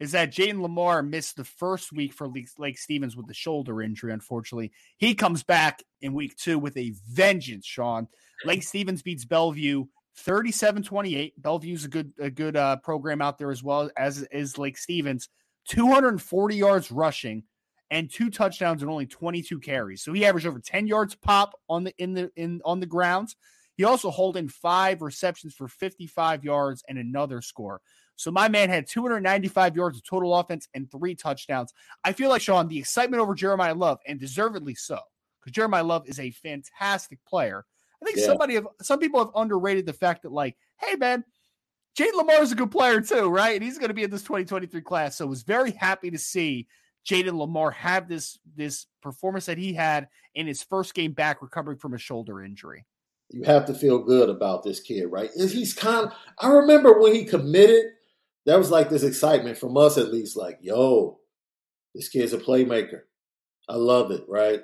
S1: is that Jayden Limar missed the first week for Lake Stevens with the shoulder injury, unfortunately. He comes back in week two with a vengeance, Sean. Lake Stevens beats Bellevue 37 28. Bellevue's a good a good uh, program out there as well as is Lake Stevens. 240 yards rushing and two touchdowns and only 22 carries. So he averaged over 10 yards pop on the in the in on the grounds. He also held in five receptions for 55 yards and another score. So my man had 295 yards of total offense and three touchdowns. I feel like Sean, the excitement over Jeremiyah Love, and deservedly so, because Jeremiyah Love is a fantastic player. I think yeah. somebody have some people have underrated the fact that, like, hey man, Jayden Limar is a good player too, right? And he's going to be in this 2023 class. So was very happy to see Jayden Limar have this this performance that he had in his first game back recovering from a shoulder injury.
S2: You have to feel good about this kid, right? He's kind of I remember when he committed that was like this excitement from us at least, like, yo, this kid's a playmaker. I love it, right?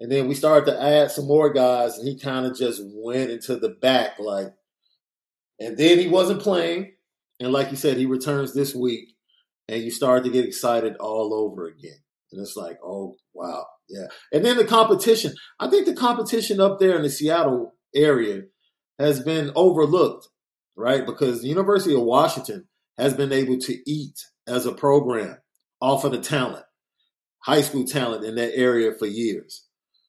S2: And then we started to add some more guys, and he kind of just went into the back, like, and then he wasn't playing. And like you said, he returns this week, and you start to get excited all over again. And it's like, oh, wow. Yeah. And then the competition. I think the competition up there in the Seattle area has been overlooked, right? Because the University of Washington has been able to eat as a program off of the talent, high school talent in that area for years.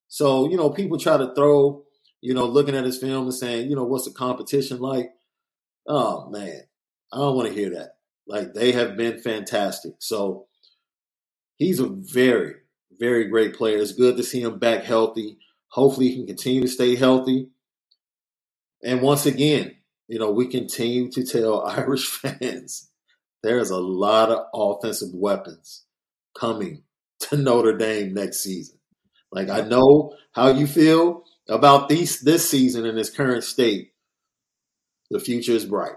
S2: So, you know, people try to throw, you know, looking at his film and saying, you know, what's the competition like? Oh, man, I don't want to hear that. Like, they have been fantastic. So, he's a very, very great player. It's good to see him back healthy. Hopefully, he can continue to stay healthy. And once again, you know, we continue to tell Irish fans there's a lot of offensive weapons coming to Notre Dame next season. Like I know how you feel about these this season in its current state. The future is bright.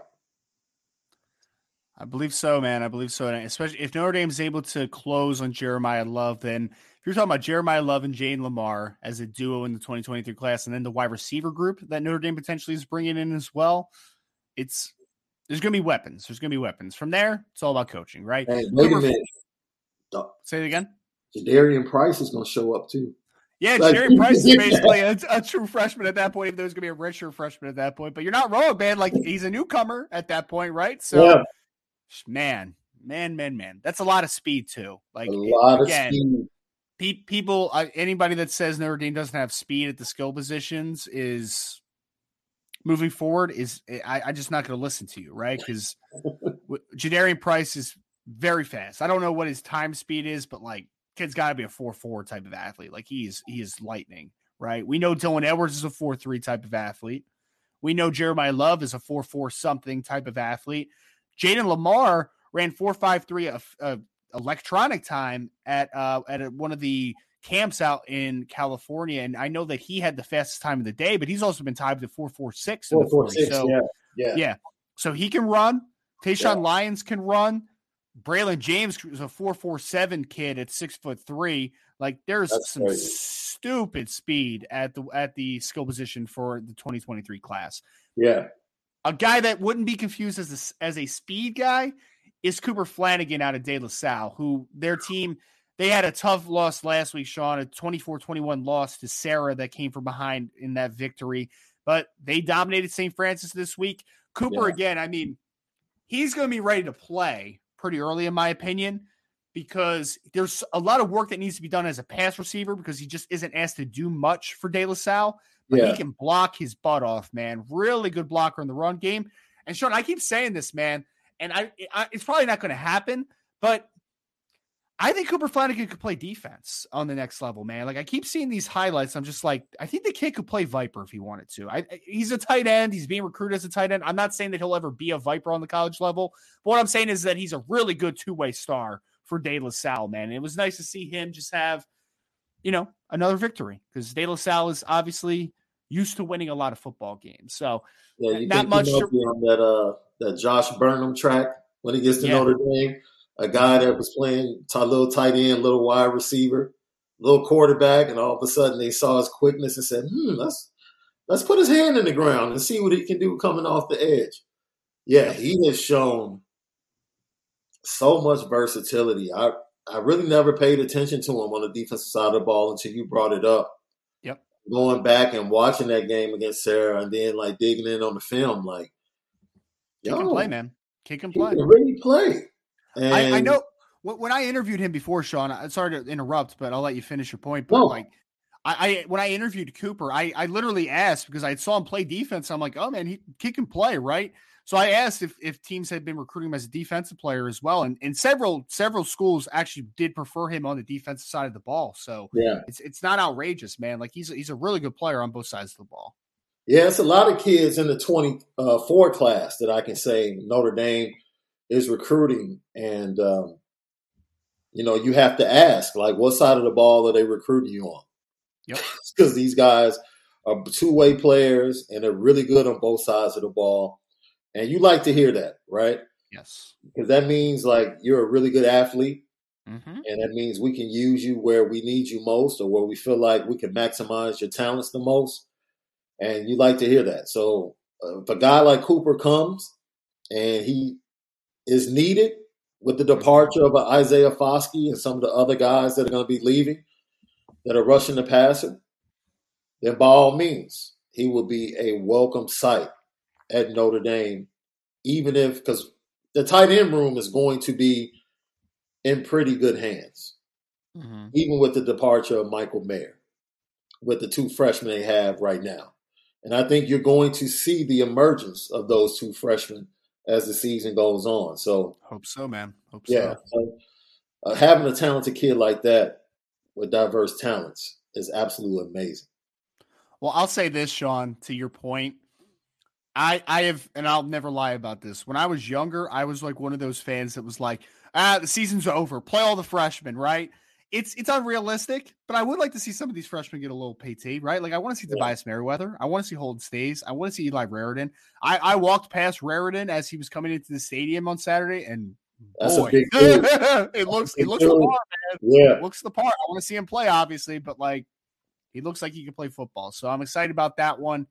S1: I believe so, man. I believe so. And especially if Notre Dame is able to close on Jeremiyah Love, then if you're talking about Jeremiyah Love and Jayden Limar as a duo in the 2023 class, and then the wide receiver group that Notre Dame potentially is bringing in as well, it's there's going to be weapons. There's going to be weapons. From there, it's all about coaching, right?
S2: Hey, wait a minute.
S1: Say it again.
S2: Jadarian Price is going to show up too.
S1: Yeah, like, Jerry Price is basically a, a, true freshman at that point. If there's going to be a redshirt freshman at that point, but you're not wrong, man. Like he's a newcomer at that point, right? So, yeah. Man, man, man, man, that's a lot of speed too. Like a lot again, of speed. Pe- people, uh, anybody that says Notre Dame doesn't have speed at the skill positions is moving forward. Is eh, I, I just not going to listen to you, right? Because Jadarian Price is very fast. I don't know what his time speed is, but like kid's got to be a four four type of athlete. Like he's he is lightning, right? We know Dylan Edwards is a four three type of athlete. We know Jeremiyah Love is a four four something type of athlete. Jayden Limar ran four five three a, a electronic time at uh, at a, one of the camps out in California, and I know that he had the fastest time of the day, but he's also been tied to four four six.
S2: Four four six. So, yeah,
S1: yeah, yeah. So he can run. Tayshawn yeah. Lyons can run. Braylon James is a four four seven kid at six foot three. Like there's That's some crazy. stupid speed at the at the skill position for the 2023 class.
S2: Yeah.
S1: A guy that wouldn't be confused as a, as a speed guy is Cooper Flanagan out of De La Salle, who their team they had a tough loss last week, Sean, a 24-21 loss to Serra that came from behind in that victory. But they dominated St. Francis this week. Cooper yeah. again, I mean, he's going to be ready to play pretty early, in my opinion, because there's a lot of work that needs to be done as a pass receiver because he just isn't asked to do much for De La Salle. Yeah. he can block his butt off, man. Really good blocker in the run game. And Sean, I keep saying this, man, and I, I it's probably not going to happen, but I think Cooper Flanagan could play defense on the next level, man. Like I keep seeing these highlights. I'm just like, I think the kid could play Viper if he wanted to. I, he's a tight end. He's being recruited as a tight end. I'm not saying that he'll ever be a Viper on the college level, but what I'm saying is that he's a really good two way star for De La Salle, man. And it was nice to see him just have, you know, another victory because De La Salle is obviously used to winning a lot of football games. So
S2: yeah, you not much to- on that uh that Josh Burnham track when he gets to yeah. Notre Dame a guy that was playing a little tight end, little wide receiver, little quarterback, and all of a sudden they saw his quickness and said, "Hmm, let's let's put his hand in the ground and see what he can do coming off the edge." Yeah, he has shown so much versatility. I I really never paid attention to him on the defensive side of the ball until you brought it up. Going back and watching that game against Serra and then like digging in on the film, like,
S1: yo, can play, man. He can play.
S2: He can really play.
S1: I, I, know when I interviewed him before, Sean. I'm sorry to interrupt, but I'll let you finish your point. But like, I, I, when I interviewed Cooper, I, I literally asked because I saw him play defense. I'm like, oh man, he, he can play, right? So I asked if, if teams had been recruiting him as a defensive player as well, and, and several several schools actually did prefer him on the defensive side of the ball. So
S2: yeah,
S1: it's it's not outrageous, man. Like he's he's a really good player on both sides of the ball.
S2: Yeah, it's a lot of kids in the 24 class that I can say Notre Dame is recruiting, and um, you know you have to ask like, what side of the ball are they recruiting you on?
S1: Yep,
S2: because these guys are two way players and they're really good on both sides of the ball, and you like to hear that, right?
S1: Yes,
S2: because that means like you're a really good athlete. Mm-hmm. And that means we can use you where we need you most or where we feel like we can maximize your talents the most. And you like to hear that. So uh, if a guy like Cooper comes and he is needed with the departure of Isaiah Foskey and some of the other guys that are going to be leaving that are rushing the passer, then by all means, he will be a welcome sight at Notre Dame, even if, because the tight end room is going to be in pretty good hands, mm-hmm. even with the departure of Michael Mayer, with the two freshmen they have right now. And I think you're going to see the emergence of those two freshmen as the season goes on. So
S1: hope so, man. Hope
S2: yeah, so. uh, having a talented kid like that with diverse talents is absolutely amazing.
S1: Well, I'll say this, Sean, to your point. I I have and I'll never lie about this. When I was younger, I was like one of those fans that was like, ah, the season's over. Play all the freshmen, right? it's it's unrealistic, but I would like to see some of these freshmen get a little PT, right? Like I want to see Tobias yeah. Merriweather, I want to see Holden Staes, I want to see Eli Raridon. I, I walked past Raridon as he was coming into the stadium on Saturday, and
S2: That's boy,
S1: it looks it looks the part, man.
S2: Yeah,
S1: it looks the part. I want to see him play, obviously, but like he looks like he can play football. So I'm excited about that one.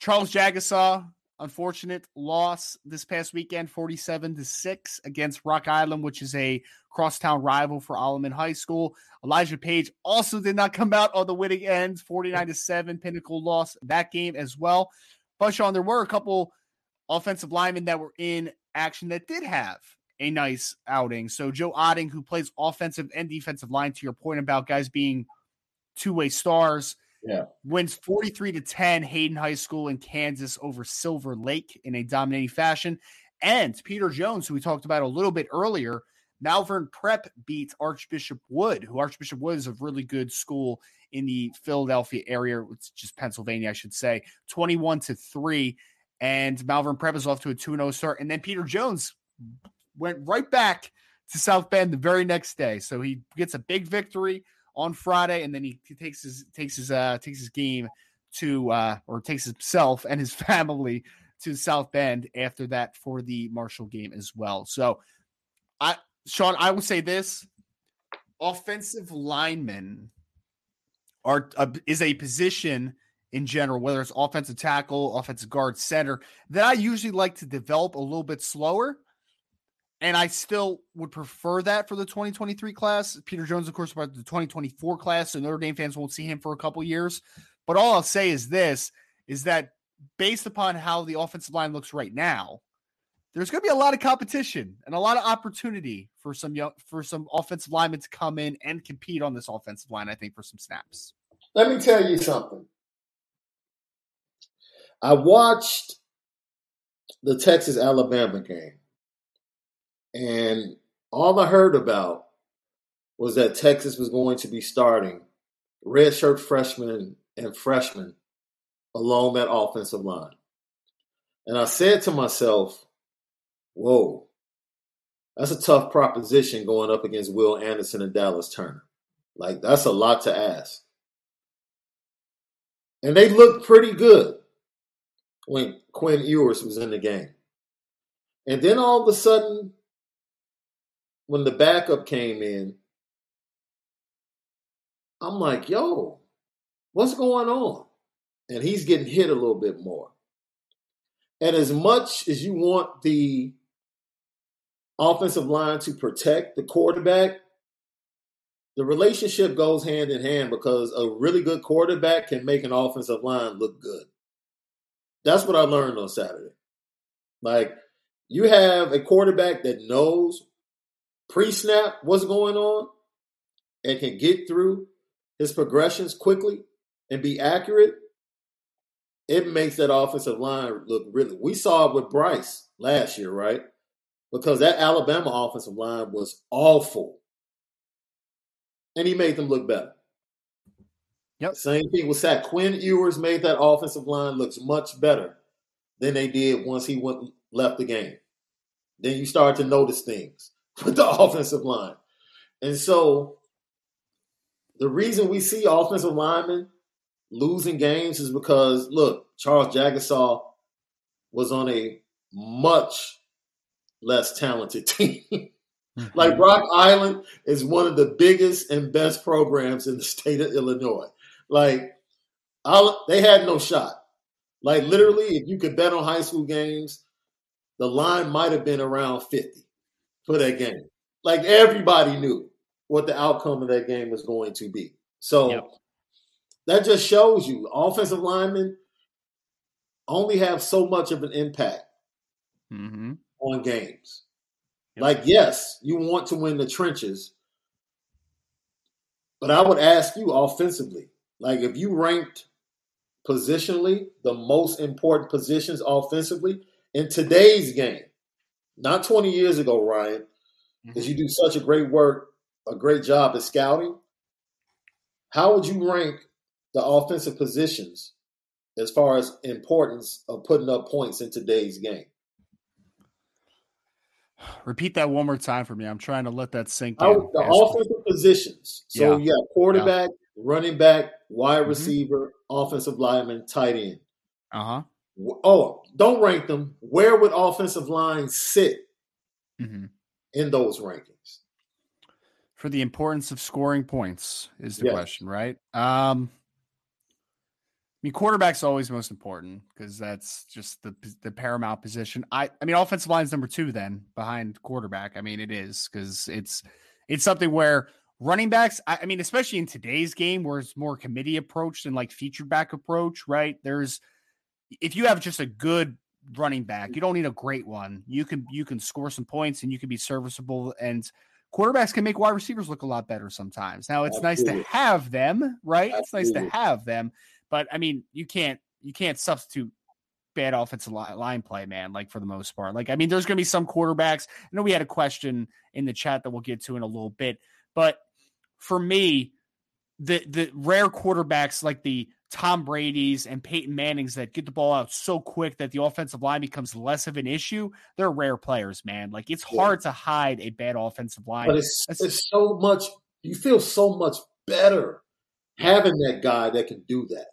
S1: Charles Jagusah, unfortunate loss this past weekend 47 to 6 against rock island which is a crosstown rival for Alleman high school. Elijah Paige also did not come out on the winning end 49 to 7 pinnacle lost that game as well. But sean there were a couple offensive linemen that were in action that did have a nice outing. So joe otting who plays offensive and defensive line to your point about guys being two-way stars
S2: yeah.
S1: Wins 43 to 10 Hayden High School in Kansas over Silver Lake in a dominating fashion. And Peter Jones, who we talked about a little bit earlier, Malvern Prep beats Archbishop Wood, who Archbishop Wood is a really good school in the Philadelphia area, it's just Pennsylvania, I should say, 21 to 3. And Malvern Prep is off to a 2 0 start. And then Peter Jones went right back to South Bend the very next day. So he gets a big victory on Friday, and then he, takes his takes his uh takes his game to uh or takes himself and his family to South Bend after that for the Marshall game as well. So I Sean, I would say this offensive linemen are uh, is a position in general, whether it's offensive tackle, offensive guard, center, that I usually like to develop a little bit slower. And I still would prefer that for the 2023 class. Peter Jones, of course, about the 2024 class, so Notre Dame fans won't see him for a couple years. But all I'll say is this is that based upon how the offensive line looks right now, there's going to be a lot of competition and a lot of opportunity for some young, for some offensive linemen to come in and compete on this offensive line. I think for some snaps.
S2: Let me tell you something. I watched the Texas Alabama game, and all I heard about was that Texas was going to be starting redshirt freshmen and freshmen along that offensive line. And I said to myself, whoa, that's a tough proposition going up against Will Anderson and Dallas Turner. Like, that's a lot to ask. And they looked pretty good when Quinn Ewers was in the game. And then all of a sudden, when the backup came in, I'm like, yo, what's going on? And he's getting hit a little bit more. And as much as you want the offensive line to protect the quarterback, the relationship goes hand in hand because a really good quarterback can make an offensive line look good. That's what I learned on Saturday. Like, you have a quarterback that knows pre snap what's going on and can get through his progressions quickly and be accurate. It makes that offensive line look really. We saw it with Bryce last year, right? Because that Alabama offensive line was awful. And he made them look better.
S1: Yep.
S2: Same thing with Sack. Quinn Ewers made that offensive line looks much better than they did once he went left the game. Then you start to notice things with the offensive line. And so the reason we see offensive linemen losing games is because look, Charles Jagusah was on a much less talented team. mm-hmm. Like Rock Island is one of the biggest and best programs in the state of Illinois. Like, I'll, they had no shot. Like, literally, if you could bet on high school games, the line might have been around 50 for that game. Like, everybody knew what the outcome of that game was going to be. So, yep. that just shows you offensive linemen only have so much of an impact mm-hmm. on games. Yep. Like, yes, you want to win the trenches, but I would ask you offensively like if you ranked positionally the most important positions offensively in today's game, not 20 years ago, Ryan, because mm-hmm. you do such a great work, a great job at scouting. How would you rank the offensive positions as far as importance of putting up points in today's game?
S1: Repeat that one more time for me. I'm trying to let that sink
S2: in. The offensive positions. So yeah, quarterback, yeah. running back, wide mm-hmm. receiver, offensive lineman, tight end.
S1: Uh huh.
S2: Oh, don't rank them. Where would offensive line sit mm-hmm. in those rankings?
S1: For the importance of scoring points is the yes. question, right? Um, I mean, quarterback's always most important because that's just the the paramount position. I I mean, offensive line's number two then behind quarterback. I mean, it is because it's it's something where running backs. I, I, mean, especially in today's game where it's more committee approach than like featured back approach. Right? There's if you have just a good running back, mm. you don't need a great one. You can you can score some points and you can be serviceable and quarterbacks can make wide receivers look a lot better sometimes. Now it's Absolutely. nice to have them, right? Absolutely. It's nice to have them, but I mean, you can't you can't substitute bad offensive line play, man. Like for the most part, like I mean, there's going to be some quarterbacks. I know we had a question in the chat that we'll get to in a little bit, but for me, the the rare quarterbacks like the Tom Brady's and Peyton Manning's that get the ball out so quick that the offensive line becomes less of an issue, they're rare players, man. Like it's
S2: Yeah.
S1: hard to hide a bad offensive line.
S2: But it's
S1: That's-
S2: it's so much. You feel so much better having that guy that can do that.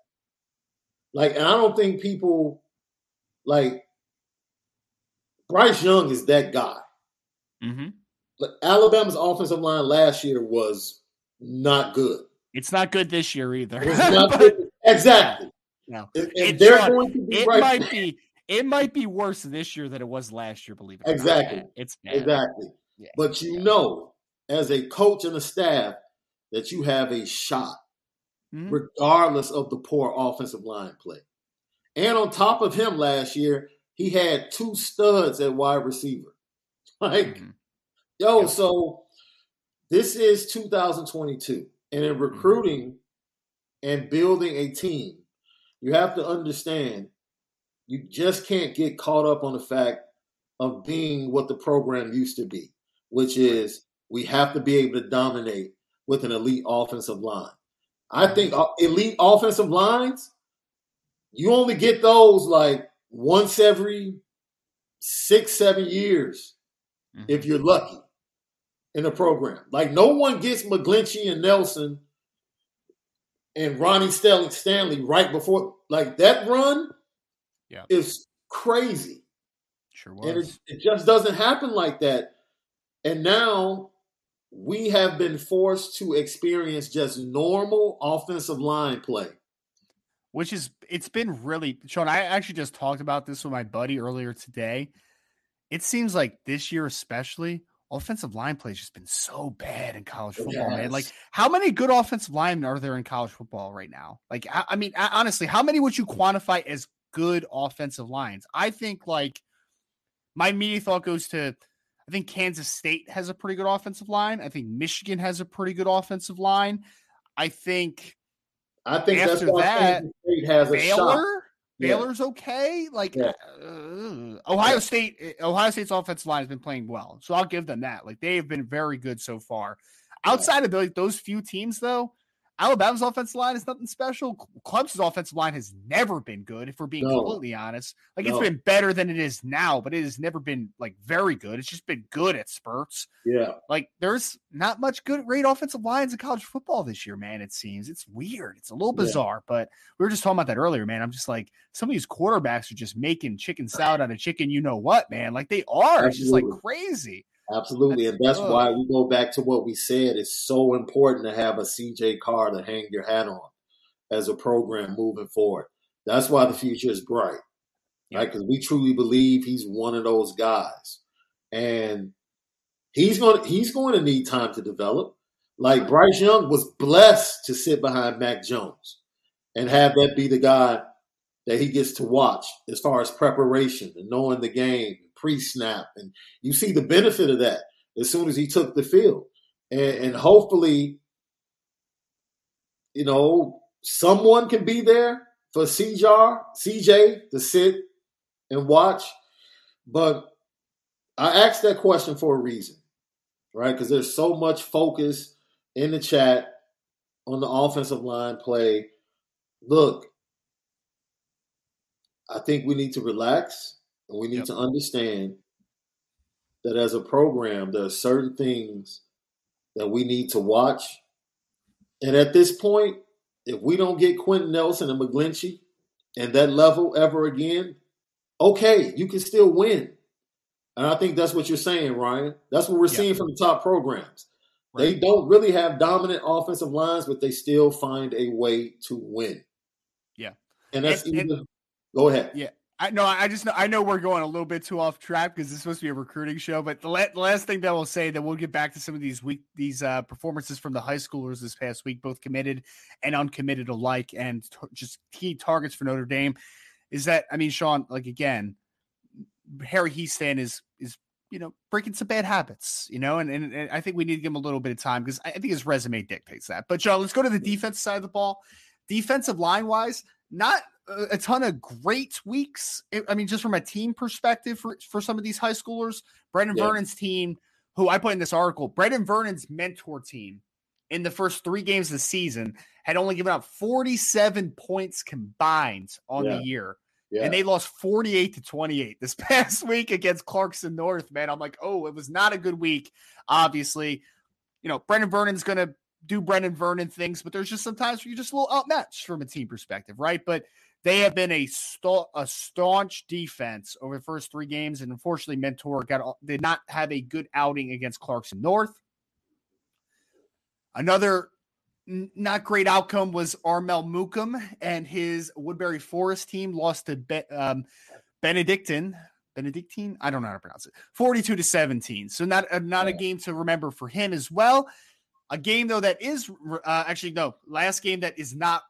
S2: Like, and I don't think people like Bryce Young is that guy.
S1: Mhm.
S2: But Alabama's offensive line last year was not good.
S1: It's not good this year either.
S2: It was not good. Exactly.
S1: No.
S2: And
S1: It-
S2: they're going to be
S1: it
S2: right.
S1: might be it might be worse this year than it was last year, believe it or not.
S2: Exactly.
S1: It's bad.
S2: Exactly.
S1: Yeah.
S2: But you
S1: Yeah.
S2: know, as a coach and a staff, that you have a shot,
S1: Mhm.
S2: regardless of the poor offensive line play. And on top of him last year, he had two studs at wide receiver. Like,
S1: Mhm.
S2: yo,
S1: Yep.
S2: so this is 2022. And
S1: Mm-hmm.
S2: in recruiting and building a team, you have to understand you just can't get caught up on the fact of being what the program used to be, which is we have to be able to dominate with an elite offensive line. I think uh, elite offensive lines, you only get those like once every six, seven years if you're lucky in a program. Like no one gets McGlinchey and Nelson and Ronnie Stanley, Stanley right before like that run
S1: Yeah.
S2: is crazy.
S1: Sure
S2: And
S1: was.
S2: it, it just doesn't happen like that. And now we have been forced to experience just normal offensive line play.
S1: which is it's been really Sean. I actually just talked about this with my buddy earlier today. It seems like this year, especially, offensive line play has just been so bad in college football, man. Like, how many good offensive linemen are there in college football right now? Like, I, I mean, I- honestly, how many would you quantify as good offensive lines? I think like my immediate thought goes to I think Kansas State has a pretty good offensive line. I think Michigan has a pretty good offensive line. I think
S2: I think that's
S1: After
S2: why
S1: that,
S2: Kansas State has a shot.
S1: Baylor's okay. Like
S2: Yeah.
S1: uh, Ohio State, eh, Ohio State's offensive line has been playing well, so I'll give them that. Like they have been very good so far. Outside of those few teams, though, Alabama's offensive line is nothing special. Clemson's offensive line has never been good, if we're being
S2: No.
S1: completely honest. Like it's been better than it is now, but it has never been like very good. It's just been good at spurts.
S2: Yeah.
S1: Like there's not much good great offensive lines in college football this year, man. It seems it's weird. It's a little
S2: Yeah.
S1: bizarre, but we were just talking about that earlier, man. I'm just like some of these quarterbacks are just making chicken salad out of chicken. You know what, man? Like they are. It's just like crazy.
S2: Absolutely.
S1: That's-
S2: and that's why we go back to what we said. It's so important to have a CJ Carr to hang your hat on as a program moving forward. That's why the future is bright,
S1: Yeah.
S2: right? Because we truly believe he's one of those guys. And he's going to, he's going to need time to develop. Like Bryce Young was blessed to sit behind Mac Jones and have that be the guy that he gets to watch as far as preparation and knowing the game, pre-snap, and you see the benefit of that as soon as he took the field, and, and hopefully, you know, someone can be there for CJ, CJ to sit and watch. But I asked that question for a reason, right? Because there's so much focus in the chat on the offensive line play. Look, I think we need to relax we need
S1: Yep.
S2: to understand that as a program, there are certain things that we need to watch. And at this point, if we don't get Quenton Nelson and McGlinchey and that level ever again, okay, you can still win. And I think that's what you're saying, Ryan. That's what we're
S1: Yeah.
S2: seeing from the top programs. They don't really have dominant offensive lines, but they still find a way to win.
S1: Yeah.
S2: And that's
S1: And- and-
S2: go ahead.
S1: Yeah. I know. I just know. I know we're going a little bit too off track because this is supposed to be a recruiting show. But the, la- the last thing that we'll say that we'll get back to some of these week these uh, performances from the high schoolers this past week, both committed and uncommitted alike, and t- just key targets for Notre Dame. Is that I mean, Sean? Like again, Harry Hiestand is is you know breaking some bad habits, you know, and, and, and I think we need to give him a little bit of time because I, I think his resume dictates that. But Sean, let's go to the defense side of the ball. Defensive line wise, not a ton of great weeks. I- eh, I mean, just from a team perspective for, for some of these high schoolers, Brendan
S2: Yeah.
S1: Vernon's team, who I put in this article, Brenan Vernon's mentor team in the first three games of the season had only given up 47 points combined on yeah. the year. Yeah. And they lost 48 to 28 this past week against Clarkson North, man. I'm like, oh, it was not a good week. Obviously, you know, Brenan Vernon's going to do Brenan Vernon things, but there's just sometimes you're just a little outmatched from a team perspective, right? But they have been a, sta- a staunch defense over the first three games, and unfortunately, Mentor got did not have a good outing against Clarkson North. Another not great outcome was Armel Mukam and his Woodberry Forest team lost to Be- um, Benedictine. Benedictine, I don't know how to pronounce it. Forty-two to seventeen. So not uh, not yeah. a game to remember for him as well. A game though that is uh, actually no last game that is not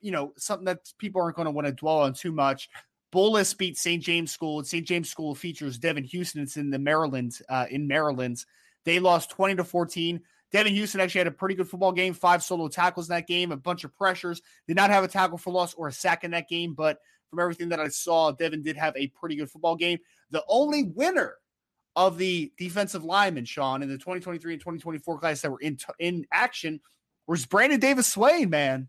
S1: you know something that people aren't going to want to dwell on too much. Bullis beat St. James School. St. James School features Devin Houston. It's in the Maryland uh, in Maryland. They lost twenty to fourteen. Devin Houston actually had a pretty good football game, five solo tackles in that game, a bunch of pressures. Did not have a tackle for loss or a sack in that game, but from everything that I saw, Devin did have a pretty good football game. The only winner of the defensive lineman, Sean, in the 2023 and 2024 class that were in in action was Brandon Davis Swain, man.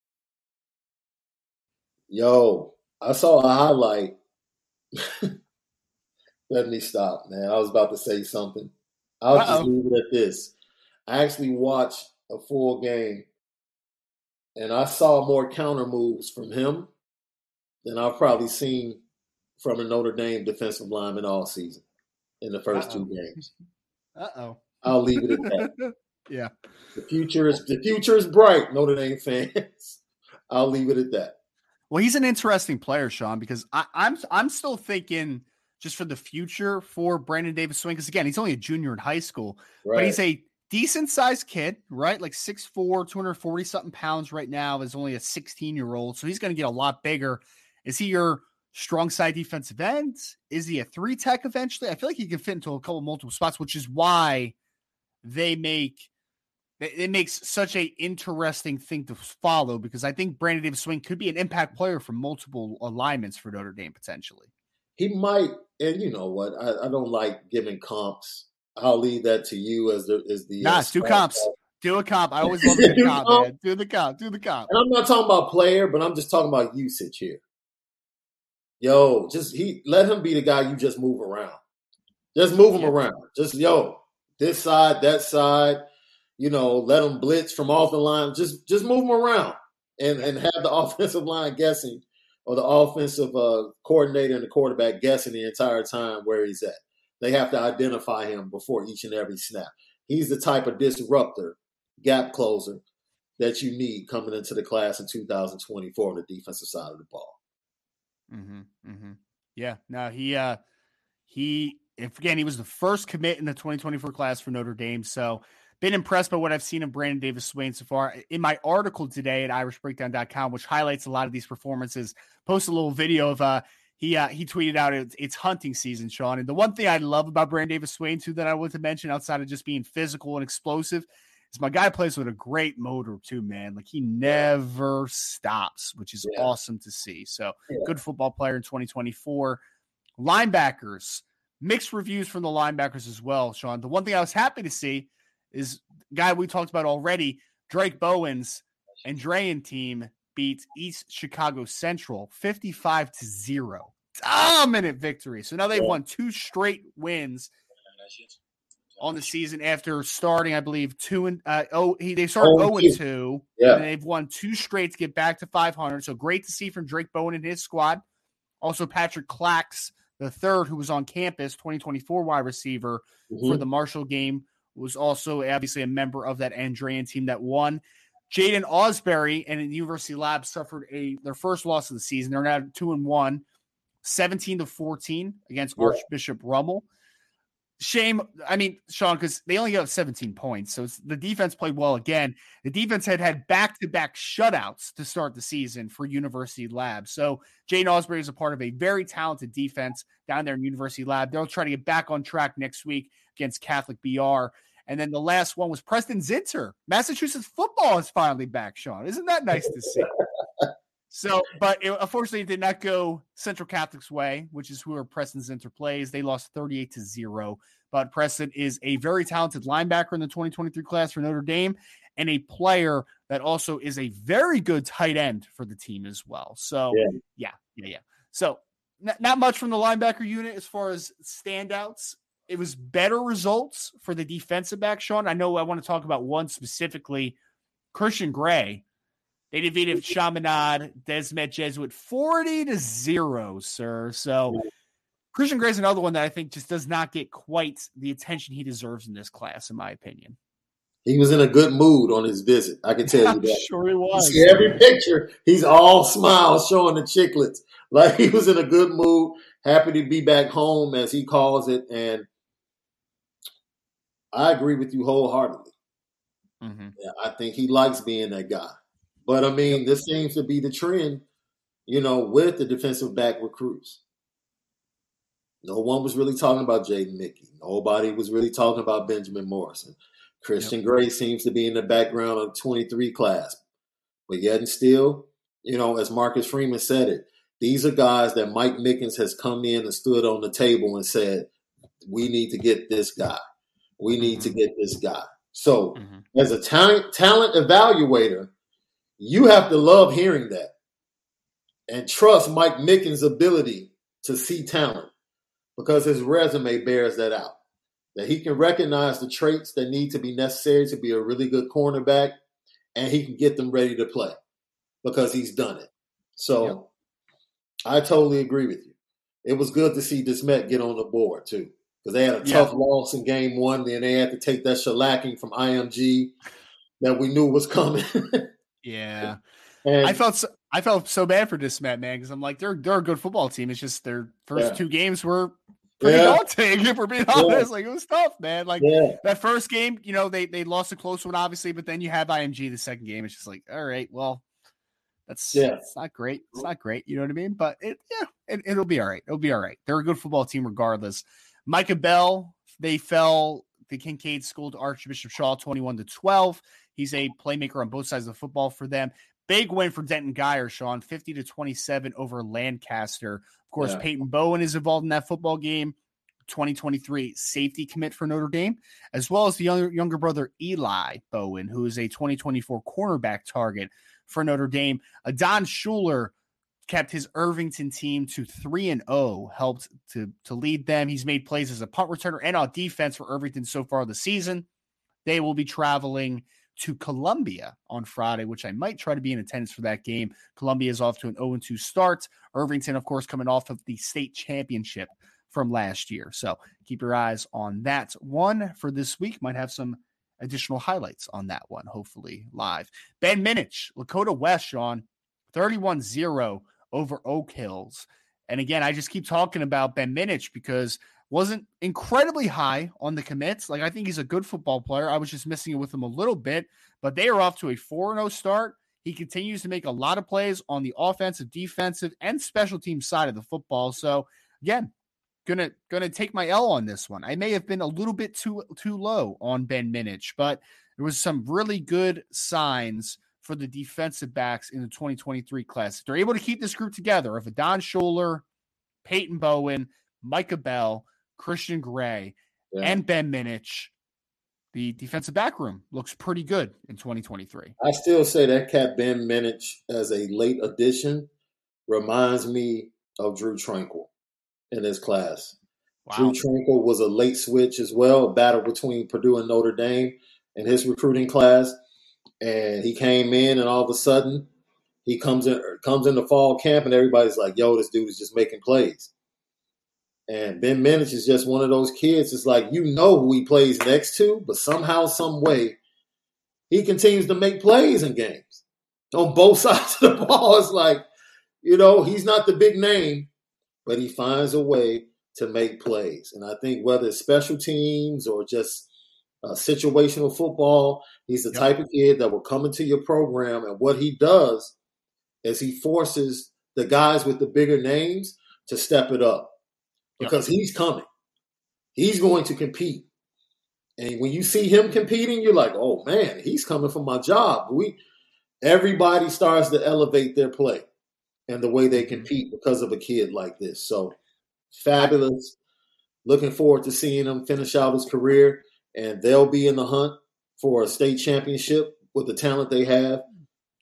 S2: Yo, I saw a highlight. Let me stop, man. I was about to say something. I'll Uh-oh. just leave it at this. I actually watched a full game and I saw more counter moves from him than I've probably seen from a Notre Dame defensive lineman all season in the 1st two games.
S1: Uh oh.
S2: I'll leave it at that.
S1: yeah.
S2: The future is the future is bright, Notre Dame fans. I'll leave it at that.
S1: Well, he's an interesting player, Sean, because I, am I'm, I'm still thinking just for the future for Brandon Davis Swain. Because again, he's only a junior in high school, right. but he's a decent sized kid, right? Like 6'4, 240 something pounds right now is only a 16 year old. So he's going to get a lot bigger. Is he your strong side defensive end? Is he a three tech eventually? I feel like he can fit into a couple multiple spots, which is why they make it makes such a interesting thing to follow because I think Brandon Davis Swain could be an impact player for multiple alignments for Notre Dame potentially.
S2: He might, and you know what? I, I don't like giving comps. I'll leave that to you as the as the
S1: nah. Uh, do comps. Do a comp. I always love a good comp, man. Do the comp. Do the comp.
S2: And I'm not talking about player, but I'm just talking about usage here. Yo, just he let him be the guy you just move around. Just move him yeah. around. Just yo, this side, that side you know, let them blitz from off the line. Just just move them around and and have the offensive line guessing or the offensive uh, coordinator and the quarterback guessing the entire time where he's at. They have to identify him before each and every snap. He's the type of disruptor, gap closer that you need coming into the class in 2024 on the defensive side of the ball.
S1: Mm-hmm, mm-hmm. Yeah. No, he uh he if again he was the first commit in the 2024 class for Notre Dame. So been impressed by what I've seen of Brandon Davis Swain so far. In my article today at irishbreakdown.com, which highlights a lot of these performances, post a little video of uh he uh, he tweeted out it's, it's, hunting season, Sean. And the one thing I love about Brandon Davis Swain too that I want to mention outside of just being physical and explosive is my guy plays with a great motor too, man. Like he never stops, which is yeah. awesome to see. So yeah. good football player in 2024. Linebackers, mixed reviews from the linebackers as well, Sean. The one thing I was happy to see is guy we talked about already. Drayk Bowen's and Andrean team beat East Chicago Central 55 to 0. dominant victory. So now they've won two straight wins on the season after starting, I believe, two and uh, oh, he they started
S2: Oh,
S1: zero
S2: two.
S1: and two,
S2: Yeah.
S1: and they've won two straight to get back to five hundred. So great to see from Drayk Bowen and his squad. Also, Patrick Clax, the third, who was on campus, twenty twenty four wide receiver for
S2: Mhm.
S1: the Marshall game, was also obviously a member of that Andrean team that won. Jaiden Ausberry and the University Lab suffered a their first loss of the season. They're now two and one, 17 to 14 against. Archbishop Rummel. Shame, I mean, Sean, because they only got 17 points. So it's, the defense played well again. The defense had had back to back shutouts to start the season for University Lab. So Jaiden Ausberry is a part of a very talented defense down there in University Lab. They'll try to get back on track next week against Catholic BR. And then the last one was Preston Zinter. Massachusetts football is finally back, Sean. Isn't that nice to see? So, but it, unfortunately, it did not go Central Catholic's way, which is who Preston Zinter plays. They lost 38 to 0. But Preston is a very talented linebacker in the 2023 class for Notre Dame and a player that also is a very good tight end for the team as well. So,
S2: Yeah.
S1: yeah, yeah, yeah. So, not, not much from the linebacker unit as far as standouts. It was better results for the defensive back, Sean. I know I want to talk about one specifically, Christian Gray. They defeated Chaminade, Desmet Jesuit 40 to 0, sir. So Christian Gray's another one that I think just does not get quite the attention he deserves in this class, in my opinion.
S2: He was in a good mood on his visit. I can tell you that.
S1: sure he
S2: You
S1: was.
S2: see every picture, he's all smiles, showing the chiclets. Like he was in a good mood, happy to be back home, as he calls it. And I agree with you wholeheartedly.
S1: Mhm.
S2: Yeah, I think he likes being that guy. But I mean, this seems to be the trend, you know, with the defensive back recruits. No one was really talking about Jaden Mickey. Nobody was really talking about Benjamin Morrison. Christian Gray seems to be in the background of 23 class. But yet and still, you know, as Marcus Freeman said it, these are guys that Mike Mickens has come in and stood on the table and said, we need to get this guy. We need to get this guy. So,
S1: Mhm.
S2: as a talent talent evaluator, you have to love hearing that and trust Mike Mickens' ability to see talent because his resume bears that out. That he can recognize the traits that need to be necessary to be a really good cornerback and he can get them ready to play because he's done it. So
S1: Yep.
S2: I totally agree with you. It was good to see De Smet get on the board too because they had a
S1: Yeah.
S2: tough loss in game one. Then they had to take that shellacking from IMG that we knew was coming.
S1: Yeah.
S2: and
S1: I felt so, I felt so bad for De Smet, man, because I'm like, they're they're a good football team. It's just their first
S2: Yeah.
S1: two games were pretty
S2: Yeah.
S1: daunting, if we're being honest. Like it was tough, man. Like
S2: yeah,
S1: that first game, you know, they they lost a close one, obviously, but then you have IMG the second game. It's just like, all right, well, that's
S2: Yeah.
S1: it's not great. It's not great. You know what I mean? But it yeah, it, it'll be all right. It'll be all right. They're a good football team regardless. Micah Bell, they fell the Kincaid School to Archbishop Shaw 21 to 12. He's a playmaker on both sides of the football for them. Big win for Denton Guyer, Sean, 50 to 27 over Lancaster. Of course,
S2: Yeah.
S1: Peyton Bowen is involved in that football game. 2023 safety commit for Notre Dame, as well as the younger, younger brother Eli Bowen, who is a 2024 cornerback target for Notre Dame. Don Schuler kept his Irvington team to 3 and 0, helped to, to lead them. He's made plays as a punt returner and on defense for Irvington so far this season. They will be traveling to Columbia on Friday, which I might try to be in attendance for that game. Columbia is off to an 0 2 start. Irvington, of course, coming off of the state championship from last year. So keep your eyes on that one for this week. Might have some additional highlights on that one, hopefully live. Ben Minich, Lakota West, Sean, 31 0 over Oak Hills. And again, I just keep talking about Ben Minich because wasn't incredibly high on the commits. Like I think he's a good football player. I was just missing it with him a little bit, but they are off to a 4-0 start. He continues to make a lot of plays on the offensive, defensive, and special team side of the football. So again, gonna gonna take my L on this one. I may have been a little bit too too low on Ben Minich, but there was some really good signs for the defensive backs in the 2023 class. If they're able to keep this group together of a Don Scholler, Peyton Bowen, Micah Bell, Christian Gray,
S2: Yeah.
S1: and Ben Minich, the defensive back room looks pretty good in 2023.
S2: I still say that cat Ben Minich as a late addition reminds me of Drue Tranquill in his class.
S1: Wow.
S2: Drue Tranquill was a late switch as well, a battle between Purdue and Notre Dame in his recruiting class. And he came in, and all of a sudden, he comes in comes into fall camp, and everybody's like, "Yo, this dude is just making plays." And Ben Minich is just one of those kids. It's like you know who he plays next to, but somehow, some way, he continues to make plays in games on both sides of the ball. It's like, you know, he's not the big name, but he finds a way to make plays. And I think whether it's special teams or just uh, situational football, he's the yep. type of kid that will come into your program. And what he does is he forces the guys with the bigger names to step it up because yep. he's coming. He's going to compete. And when you see him competing, you're like, oh man, he's coming for my job. We everybody starts to elevate their play and the way they mm-hmm. compete because of a kid like this. So fabulous. Looking forward to seeing him finish out his career, and they'll be in the hunt for a state championship with the talent they have.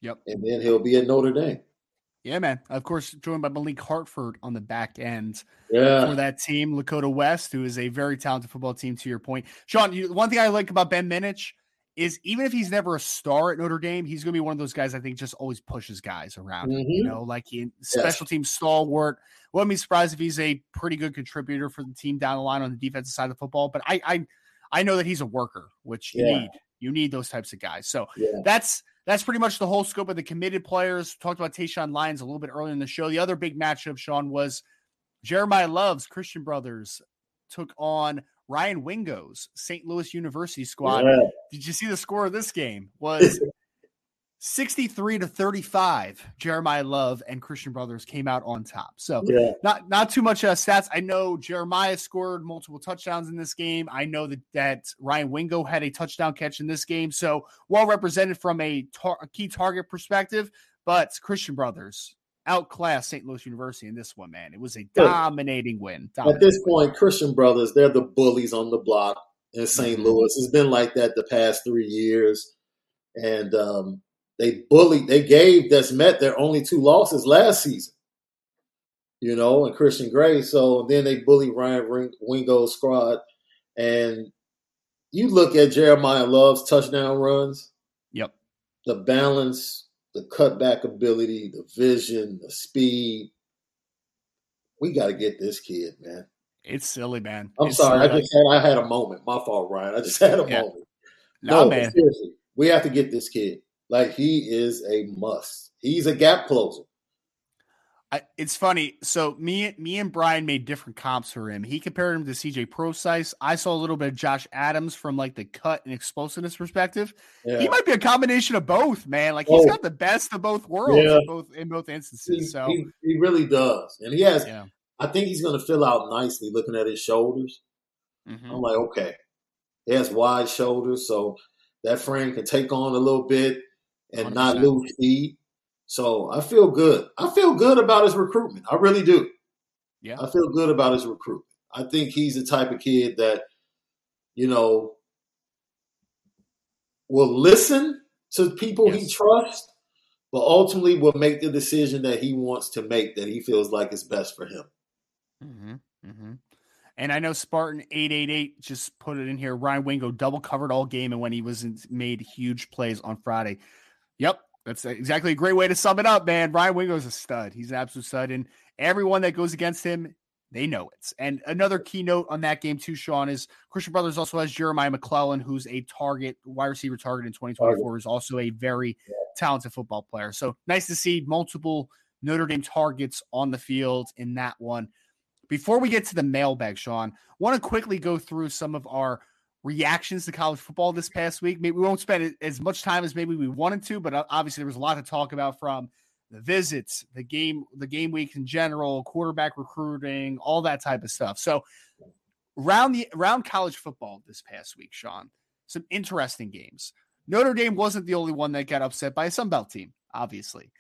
S1: Yep.
S2: And then he'll be at Notre Dame.
S1: Yeah, man. Of course, joined by Malik Hartford on the back end
S2: yeah.
S1: for that team, Lakota West, who is a very talented football team. To your point, Sean, you, one thing I like about Ben Minich is even if he's never a star at Notre Dame, he's going to be one of those guys I think just always pushes guys around. Mm-hmm. You know, like he special yes. team stalwart. Wouldn't be surprised if he's a pretty good contributor for the team down the line on the defensive side of football. But I, I, I know that he's a worker, which you yeah. need. You need those types of guys. So yeah. that's that's pretty much the whole scope of the committed players. Talked about Tayshawn Lyons a little bit earlier in the show. The other big matchup, Sean, was Jeremiyah Love's Christian Brothers took on Ryan Wingo's St. Louis University squad. Yeah. Did you see the score of this game? Was 63 to 35. Jeremiyah Love and Christian Brothers came out on top. So yeah. not not too much uh, stats. I know Jeremiyah scored multiple touchdowns in this game. I know that that Ryan Wingo had a touchdown catch in this game. So well represented from a, tar- a key target perspective. But Christian Brothers outclassed St. Louis University in this one, man. It was a dominating win. Dominating
S2: At this point, Christian Brothers, they're the bullies on the block in saint mm-hmm. Louis. It's been like that the past three years. And um, they bullied, they gave Desmet their only two losses last season, you know, and Christian Gray. So then they bullied Ryan Wingo's squad. And you look at Jeremiyah Love's touchdown runs.
S1: Yep.
S2: The balance, the cutback ability, the vision, the speed. We got to get this kid, man.
S1: It's silly, man.
S2: I'm
S1: it's
S2: sorry. Silly. I just had I had a moment. My fault, Ryan. I just had a yeah. moment.
S1: No, no man.
S2: Seriously, we have to get this kid. Like he is a must. He's a gap closer.
S1: I, it's funny. So me, me and Brian made different comps for him. He compared him to CJ Prosise. I saw a little bit of Josh Adams from like the cut and explosiveness perspective. Yeah. He might be a combination of both, man. Like he's oh. got the best of both worlds yeah. in both in both instances.
S2: He,
S1: so
S2: he, he, really does, and he has. Yeah. I think he's going to fill out nicely looking at his shoulders. Mm-hmm. I'm like, okay, he has wide shoulders, so that frame can take on a little bit and 100%. not lose speed. So I feel good. I feel good about his recruitment. I really do.
S1: Yeah.
S2: I feel good about his recruitment. I think he's the type of kid that, you know, will listen to people yes. he trusts, but ultimately will make the decision that he wants to make that he feels like is best for him.
S1: Mm-hmm. Mm-hmm. And I know Spartan eight eight eight just put it in here. Ryan Wingo double covered all game, and when he was in, made huge plays on Friday. Yep, that's exactly a great way to sum it up, man. Ryan Wingo's a stud. He's an absolute stud. And everyone that goes against him, they know it. And another keynote on that game, too, Sean, is Christian Brothers also has Jeremiah McClellan, who's a target, wide receiver target in 2024, is also a very talented football player. So nice to see multiple Notre Dame targets on the field in that one. Before we get to the mailbag, Sean, want to quickly go through some of our reactions to college football this past week. Maybe we won't spend as much time as maybe we wanted to, but obviously there was a lot to talk about from the visits, the game, the game week in general, quarterback recruiting, all that type of stuff. So around the around college football this past week, Sean, some interesting games. Notre Dame wasn't the only one that got upset by a Sun Belt team, obviously.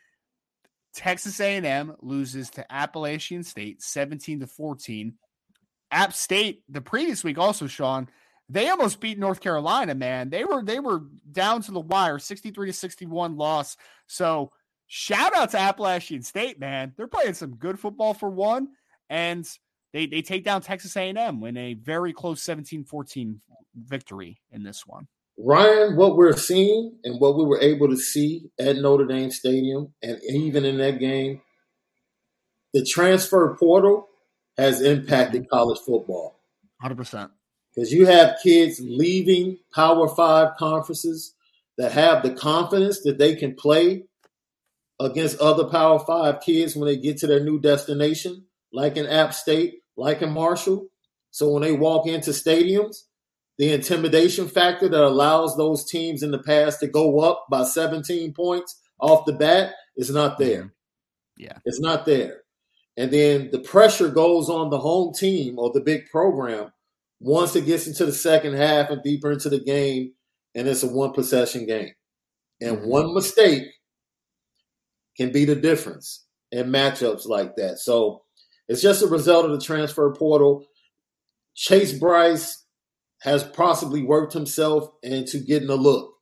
S1: Texas A&M loses to Appalachian State 17 to 14. App State the previous week also, Sean, they almost beat North Carolina, man. They were they were down to the wire, 63 to 61 loss. So shout out to Appalachian State, man. They're playing some good football for one, and they they take down Texas A&M in a very close 17-14 victory in this one.
S2: Ryan, what we're seeing and what we were able to see at Notre Dame Stadium, and even in that game, the transfer portal has impacted
S1: Mm-hmm.
S2: college football.
S1: 100%.
S2: Because you have kids leaving Power Five conferences that have the confidence that they can play against other Power Five kids when they get to their new destination, like in App State, like in Marshall. So when they walk into stadiums, the intimidation factor that allows those teams in the past to go up by 17 points off the bat is not mm-hmm. there.
S1: Yeah.
S2: It's not there. And then the pressure goes on the home team or the big program once it gets into the second half and deeper into the game, and it's a one possession game. And
S1: Mhm.
S2: one mistake can be the difference in matchups like that. So it's just a result of the transfer portal. Chase Brice has possibly worked himself into getting a look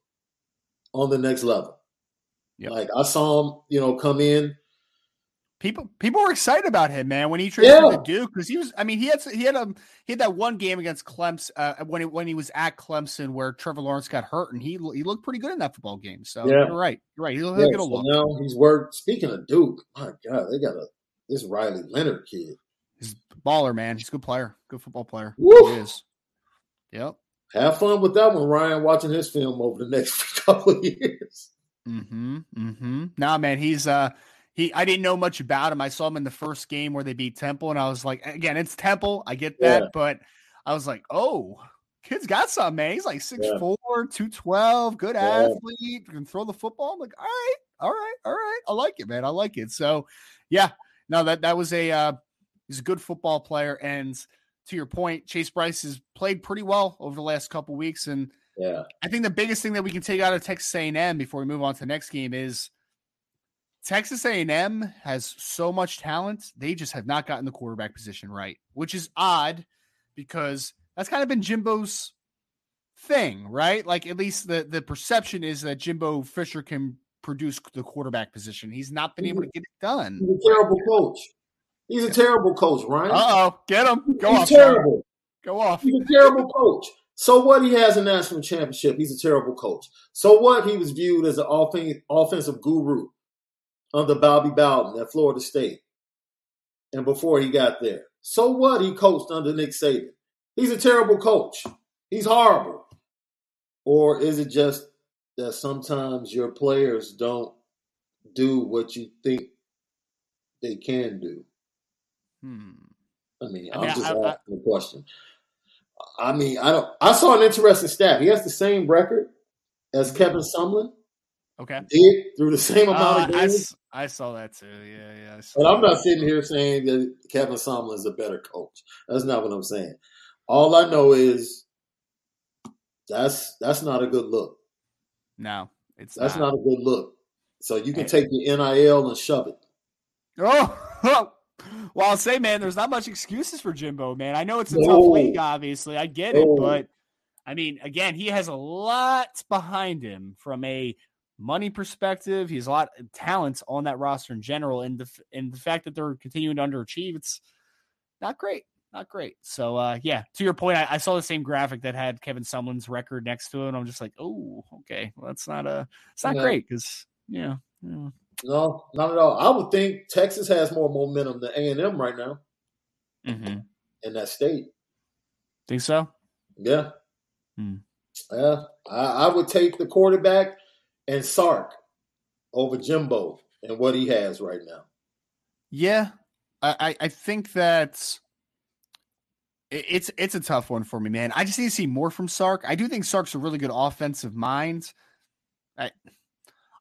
S2: on the next level.
S1: Yep.
S2: Like I saw him, you know, come in.
S1: People people were excited about him, man, when he traded
S2: Yeah.
S1: to Duke because he was. I mean, he had he had a he had that one game against Clemson uh, when he, when he was at Clemson where Trevor Lawrence got hurt and he he looked pretty good in that football game. So
S2: Yeah.
S1: you're right, you're right. He'll, he'll get a
S2: so
S1: look.
S2: now he's worked. Speaking of Duke, my God, they got a this Riley Leonard kid.
S1: He's a baller, man. He's a good player, good football player.
S2: Woo!
S1: He is. Yep.
S2: Have fun with that one, Ryan. Watching his film over the next couple of years.
S1: Mm-hmm. Mm-hmm. Nah, man, he's uh he I didn't know much about him. I saw him in the first game where they beat Temple, and I was like, again, it's Temple. I get that,
S2: Yeah.
S1: but I was like, oh, kid's got something, man. He's like 6'4,
S2: Yeah.
S1: 212, good
S2: Yeah.
S1: athlete, can throw the football. I'm like, all right, all right, all right. I like it, man. I like it. So yeah, no, that that was a uh he's a good football player. And to your point, Chase Brice has played pretty well over the last couple weeks. And
S2: Yeah,
S1: I think the biggest thing that we can take out of Texas A&M before we move on to the next game is Texas A&M has so much talent. They just have not gotten the quarterback position right, which is odd because that's kind of been Jimbo's thing, right? Like at least the the perception is that Jimbo Fisher can produce the quarterback position. He's not been able to get it done.
S2: he's a terrible coach. He's a terrible coach, Ryan.
S1: Uh oh, get him. Go
S2: he's
S1: off.
S2: Terrible.
S1: Go off.
S2: He's a terrible coach. So what? He has a national championship. He's a terrible coach. So what? He was viewed as an offensive guru under Bobby Bowden at Florida State, and before he got there. So what? He coached under Nick Saban. He's a terrible coach. He's horrible. Or is it just that sometimes your players don't do what you think they can do?
S1: Hmm.
S2: I mean,
S1: I
S2: I'm
S1: mean,
S2: just
S1: I- I-
S2: asking the question. I mean, I don't. I saw an interesting stat. He has the same record as
S1: Mm-hmm.
S2: Kevin Sumlin
S1: Okay.
S2: did through the same amount
S1: Uh,
S2: of
S1: I,
S2: games.
S1: s- I saw that too. Yeah, yeah. I
S2: And I'm not sitting here saying that Kevin Sumlin is a better coach. That's not what I'm saying. All I know is that's that's not a good look.
S1: No, it's
S2: That's
S1: not.
S2: not a good look. So you can
S1: Hey.
S2: take your NIL and shove it.
S1: Oh, well, I'll say, man, there's not much excuses for Jimbo, man. I know it's a
S2: No.
S1: tough league, obviously. I get it, but I mean, again, he has a lot behind him from a money perspective. He's a lot of talent on that roster in general, and the and the fact that they're continuing to underachieve, it's not great. Not great. So, uh, yeah, to your point, I, I saw the same graphic that had Kevin Sumlin's record next to it, and I'm just like, oh, okay, well, that's not a, it's not
S2: Yeah.
S1: great because, yeah, yeah.
S2: No, not at all. I would think Texas has more momentum than A and M right now
S1: Mm-hmm.
S2: in that state.
S1: Think so?
S2: Yeah.
S1: Hmm.
S2: Yeah. I, I would take the quarterback and Sark over Jimbo and what he has right now.
S1: Yeah, I, I- think that it's it's a tough one for me, man. I just need to see more from Sark. I do think Sark's a really good offensive mind. I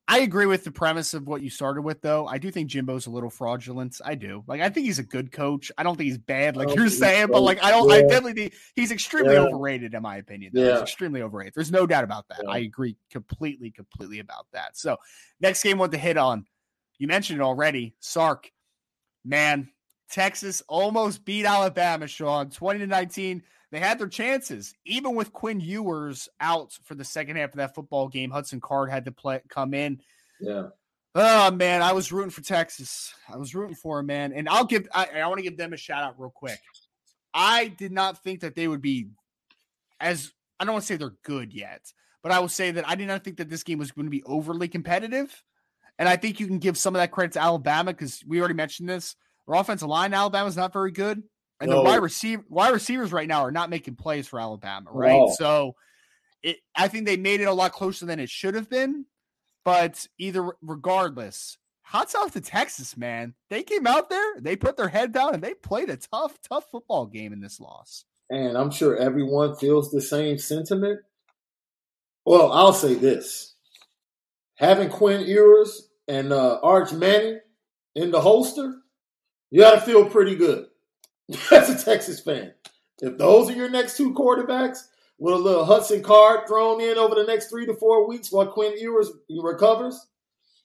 S1: I agree with the premise of what you started with, though. I do think Jimbo's a little fraudulent. I do. Like, I think he's a good coach. I don't think he's bad, like you're saying, but like I don't. I definitely think he's extremely
S2: Yeah.
S1: overrated, in my opinion. Though. He's
S2: Yeah.
S1: extremely overrated. There's no doubt about that.
S2: Yeah.
S1: I agree completely, completely about that. So, next game, want to hit on. You mentioned it already, Sark. Man, Texas almost beat Alabama, Sean, 20 to 19. They had their chances, even with Quinn Ewers out for the second half of that football game. Hudson Card had to play come in.
S2: Yeah.
S1: Oh man, I was rooting for Texas. I was rooting for him, man. And I'll give I, I want to give them a shout out real quick. I did not think that they would be as I don't want to say they're good yet, but I will say that I did not think that this game was going to be overly competitive. And I think you can give some of that credit to Alabama because we already mentioned this. Our offensive line, Alabama is not very good. And no. the wide receiver wide receivers right now are not making plays for Alabama, right? No. So it I think they made it a lot closer than it should have been. But either regardless, hats off to Texas, man. They came out there, they put their head down, and they played a tough, tough football game in this loss.
S2: And I'm sure everyone feels the same sentiment. Well, I'll say this. Having Quinn Ewers and uh, Arch Manning in the holster, you got to feel pretty good as a Texas fan. If those are your next two quarterbacks, with a little Hudson Card thrown in over the next three to four weeks while Quinn Ewers recovers,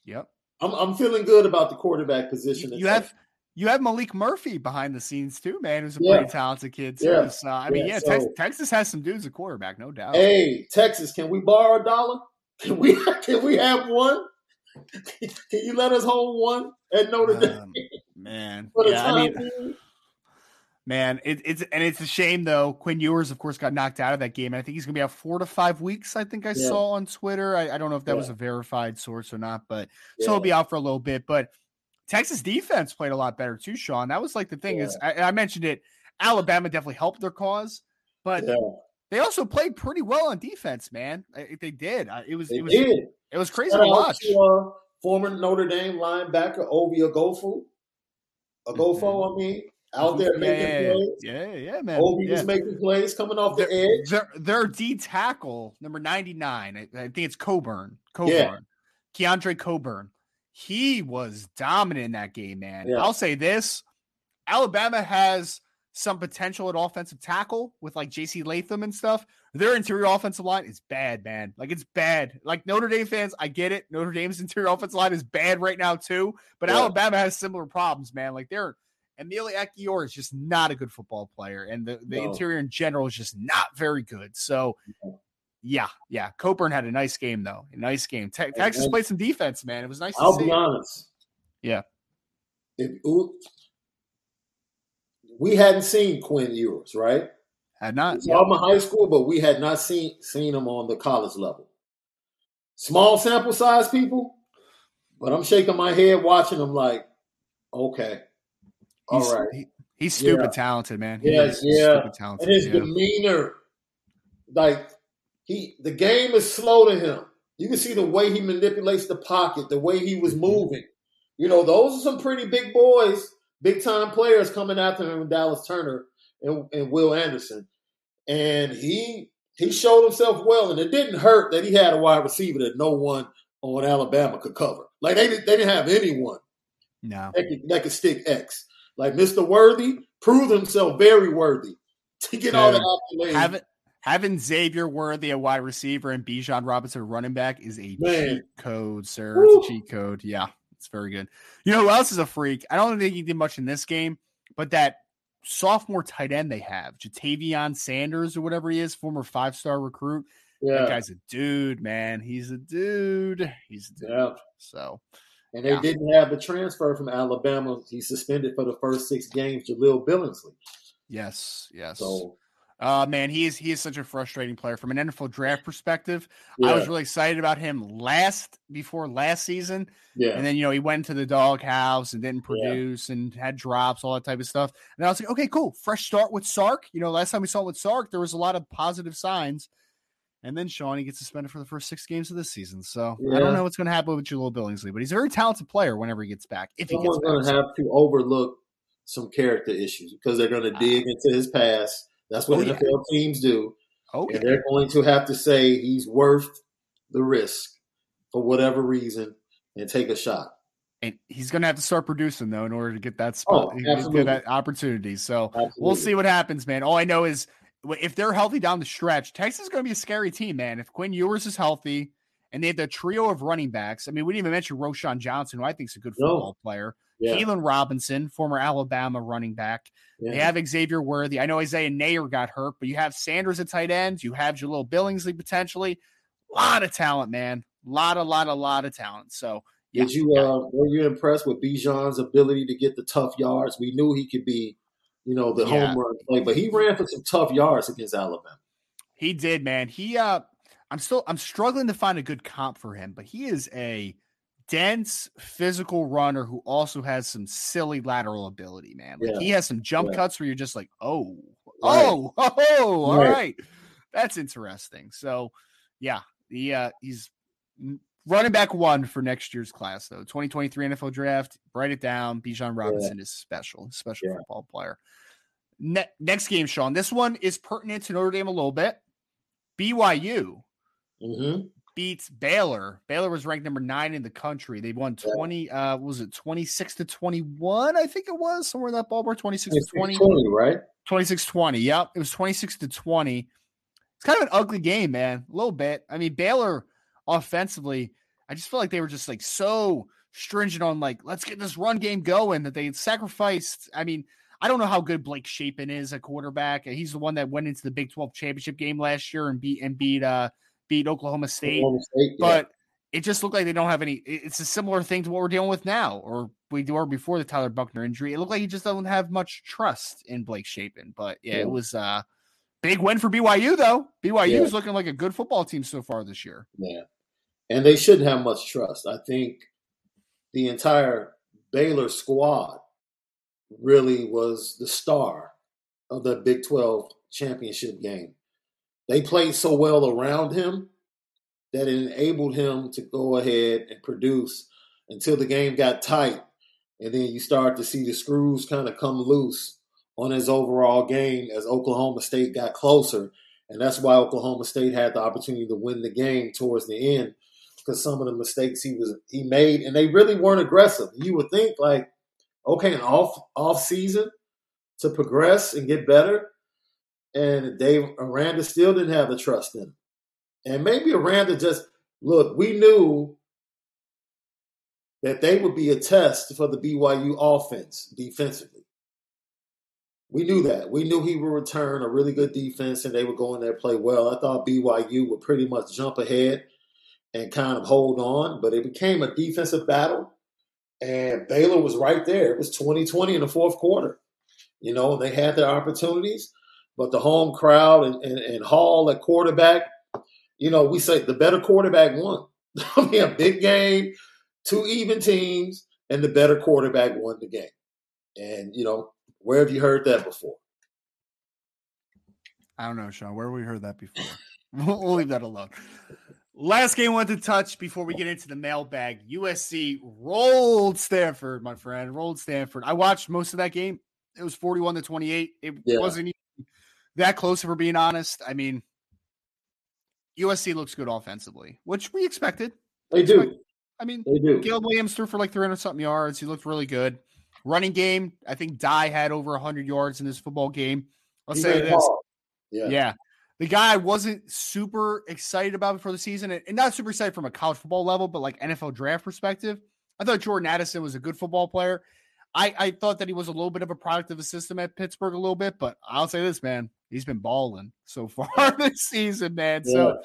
S1: yep,
S2: I'm, I'm feeling good about the quarterback position.
S1: You have you have Maalik Murphy behind the scenes too, man, who's a yeah. pretty talented kid too. Yeah. So, I mean, yeah, so, Texas has some dudes at quarterback, no doubt.
S2: Hey, Texas, can we borrow a dollar? Can we can we have one? Can you let us hold one at Notre Dame? Um,
S1: man, yeah, I mean, man, it, it's and it's a shame though. Quinn Ewers, of course, got knocked out of that game. I think he's gonna be out four to five weeks. I think I yeah. saw on Twitter. I, I, don't know if that yeah. was a verified source or not, but yeah. so he'll be out for a little bit. But Texas defense played a lot better too, Sean. That was like the thing is I, I, mentioned it. Alabama definitely helped their cause, but they also played pretty well on defense, man. I, they did. it was
S2: they
S1: it was
S2: did.
S1: it was crazy to watch. To, uh,
S2: former Notre Dame linebacker Ovie Oghoufo. Oghoufo, mm-hmm. I mean, out there making
S1: yeah,
S2: plays.
S1: Yeah, yeah, man.
S2: Ovie
S1: yeah.
S2: was making plays coming off the
S1: their,
S2: edge.
S1: Their, their D tackle, number 99, I, I think it's Coburn. Coburn. Yeah. Keondre Coburn. He was dominant in that game, man. Yeah. I'll say this Alabama has some potential at offensive tackle with like JC Latham and stuff. Their interior offensive line is bad, man. Like it's bad. Like Notre Dame fans, I get it. Notre Dame's interior offensive line is bad right now too. But. Alabama has similar problems, man. Like they're Emili Ekiyor is just not a good football player, and the, the no. interior in general is just not very good. So, yeah, yeah. Coburn had a nice game though, a nice game. Te- Texas played some defense, man. It was nice.
S2: I'll be honest.
S1: Yeah.
S2: If, we hadn't seen Quinn Ewers, right?
S1: Had not.
S2: We saw him in high school, but we had not seen seen him on the college level. Small sample size, people. But I'm shaking my head watching him like, okay,
S1: He's, All right. He, he's stupid yeah. talented, man.
S2: He yeah, yeah. Talented, and his yeah. demeanor, like he, the game is slow to him. You can see the way he manipulates the pocket, the way he was mm-hmm. moving. You know, those are some pretty big boys, big time players coming after him Dallas Turner and, and Will Anderson. And he he showed himself well, and it didn't hurt that he had a wide receiver that no one on Alabama could cover. Like they they didn't have anyone
S1: no.
S2: that could, that could stick X. Like Mr. Worthy proved himself very worthy to get all the accolades.
S1: Having, having Xavier Worthy a wide receiver and Bijan Robinson running back is a Man. cheat code, sir. Woo. It's a cheat code. Yeah, it's very good. You know who else is a freak? I don't think he did much in this game, but that sophomore tight end they have, Ja'Tavion Sanders or whatever he is, former five star recruit. Yeah. That guy's a dude, man. He's a dude. He's a dude. Yeah. So
S2: and they yeah. didn't have the transfer from Alabama. He suspended for the first six games, Jahleel Billingsley.
S1: Yes, yes. So, uh, man, he is he is such a frustrating player from an NFL draft perspective. Yeah. I was really excited about him last before last season.
S2: Yeah.
S1: And then you know he went to the doghouse and didn't produce yeah. and had drops, all that type of stuff. And I was like, okay, cool, fresh start with Sark. You know, last time we saw with Sark, there was a lot of positive signs. And then Shawnee gets suspended for the first six games of this season. So yeah. I don't know what's going to happen with Jahleel Billingsley, but he's a very talented player whenever he gets back. If
S2: Someone's going to have to overlook some character issues because they're going to ah. dig into his past. That's what oh, NFL yeah. teams do. Oh, and they're going to have to say he's worth the risk for whatever reason and take a shot.
S1: And he's going to have to start producing though in order to get that oh, spot, oh, get that opportunity. So absolutely. we'll see what happens, man. All I know is if they're healthy down the stretch, Texas is going to be a scary team, man. If Quinn Ewers is healthy and they have the trio of running backs, I mean, we didn't even mention Roschon Johnson, who I think is a good football no. player. Yeah. Keilan Robinson, former Alabama running back. Yeah. They have Xavier Worthy. I know Isaiah Neyor got hurt, but you have Sanders at tight end. You have Jahleel Billingsley potentially. A lot of talent, man. A lot, a lot, a lot of talent. So
S2: Yeah, Did you uh, were you impressed with Bijan's ability to get the tough yards? We knew he could be, you know, the yeah. home run play, but he ran for some tough yards against Alabama.
S1: He did, man. He uh I'm still I'm struggling to find a good comp for him, but he is a dense physical runner who also has some silly lateral ability, man. Like yeah. he has some jump yeah. cuts where you're just like, oh, right. oh, oh, all right. right. That's interesting. So yeah, he uh he's running back one for next year's class though. 2023 NFL draft. Write it down. Bijan Robinson yeah. is special, special yeah. football player. Ne- next game, Sean. This one is pertinent to Notre Dame a little bit. BYU
S2: mm-hmm.
S1: beats Baylor. Baylor was ranked number nine in the country. They won 20, yeah. uh, was it 26 to 21? I think it was somewhere in that ballpark, 26 to 20.
S2: 20, right?
S1: 26 20. Yep. It was 26 to 20. It's kind of an ugly game, man. A little bit. I mean, Baylor offensively, I just feel like they were just like so stringent on like, let's get this run game going that they sacrificed. I mean, I don't know how good Blake Shapen is a quarterback. He's the one that went into the Big 12 championship game last year and beat and beat uh beat Oklahoma State. Oklahoma State yeah. But it just looked like they don't have any. It's a similar thing to what we're dealing with now, or we were before the Tyler Buchner injury. It looked like he just doesn't have much trust in Blake Shapen. But yeah, yeah. it was uh big win for BYU though. BYU yeah. is looking like a good football team so far this year.
S2: Yeah, and they shouldn't have much trust. I think the entire Baylor squad really was the star of the Big 12 championship game. They played so well around him that it enabled him to go ahead and produce until the game got tight. And then you start to see the screws kind of come loose on his overall game as Oklahoma State got closer. And that's why Oklahoma State had the opportunity to win the game towards the end because some of the mistakes he was he made and they really weren't aggressive. You would think like okay, an off off season to progress and get better. And Dave Aranda still didn't have the trust in him. And maybe Aranda just look, we knew that they would be a test for the BYU offense defensively. We knew that. We knew he would return a really good defense and they would go in there play well. I thought BYU would pretty much jump ahead and kind of hold on, but it became a defensive battle. And Baylor was right there. It was 2020 in the fourth quarter. You know, they had their opportunities, but the home crowd and, and, and Hall at quarterback, you know, we say the better quarterback won. I mean, a big game, two even teams, and the better quarterback won the game. And, you know, where have you heard that before?
S1: I don't know, Sean. Where have we heard that before? we'll leave that alone. Last game I want to touch before we get into the mailbag. USC rolled Stanford, my friend. Rolled Stanford. I watched most of that game. It was 41 to 28. It yeah. wasn't even that close, if we're being honest. I mean, USC looks good offensively, which we expected.
S2: They do.
S1: I mean,
S2: they do.
S1: Caleb Williams threw for like 300 something yards. He looked really good. Running game, I think Dye had over 100 yards in this football game. I'll he say this. Yeah. yeah the guy I wasn't super excited about before the season, and not super excited from a college football level, but like NFL draft perspective. I thought Jordan Addison was a good football player. I, I thought that he was a little bit of a product of the system at Pittsburgh a little bit, but I'll say this, man, he's been balling so far this season, man. Yeah. So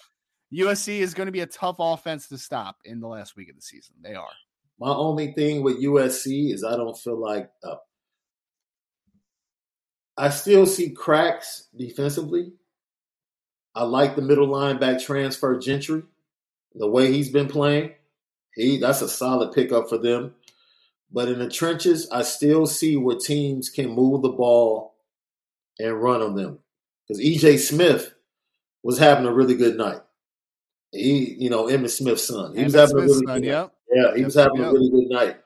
S1: USC is going to be a tough offense to stop in the last week of the season. They are.
S2: My only thing with USC is I don't feel like uh, I still see cracks defensively. I like the middle linebacker transfer Gentry, the way he's been playing. He that's a solid pickup for them. But in the trenches, I still see where teams can move the ball and run on them. Because EJ Smith was having a really good night. He, you know, Emmitt Smith's son. He was having Smith's a really son, good yep. night. Yeah, he was having a really good night.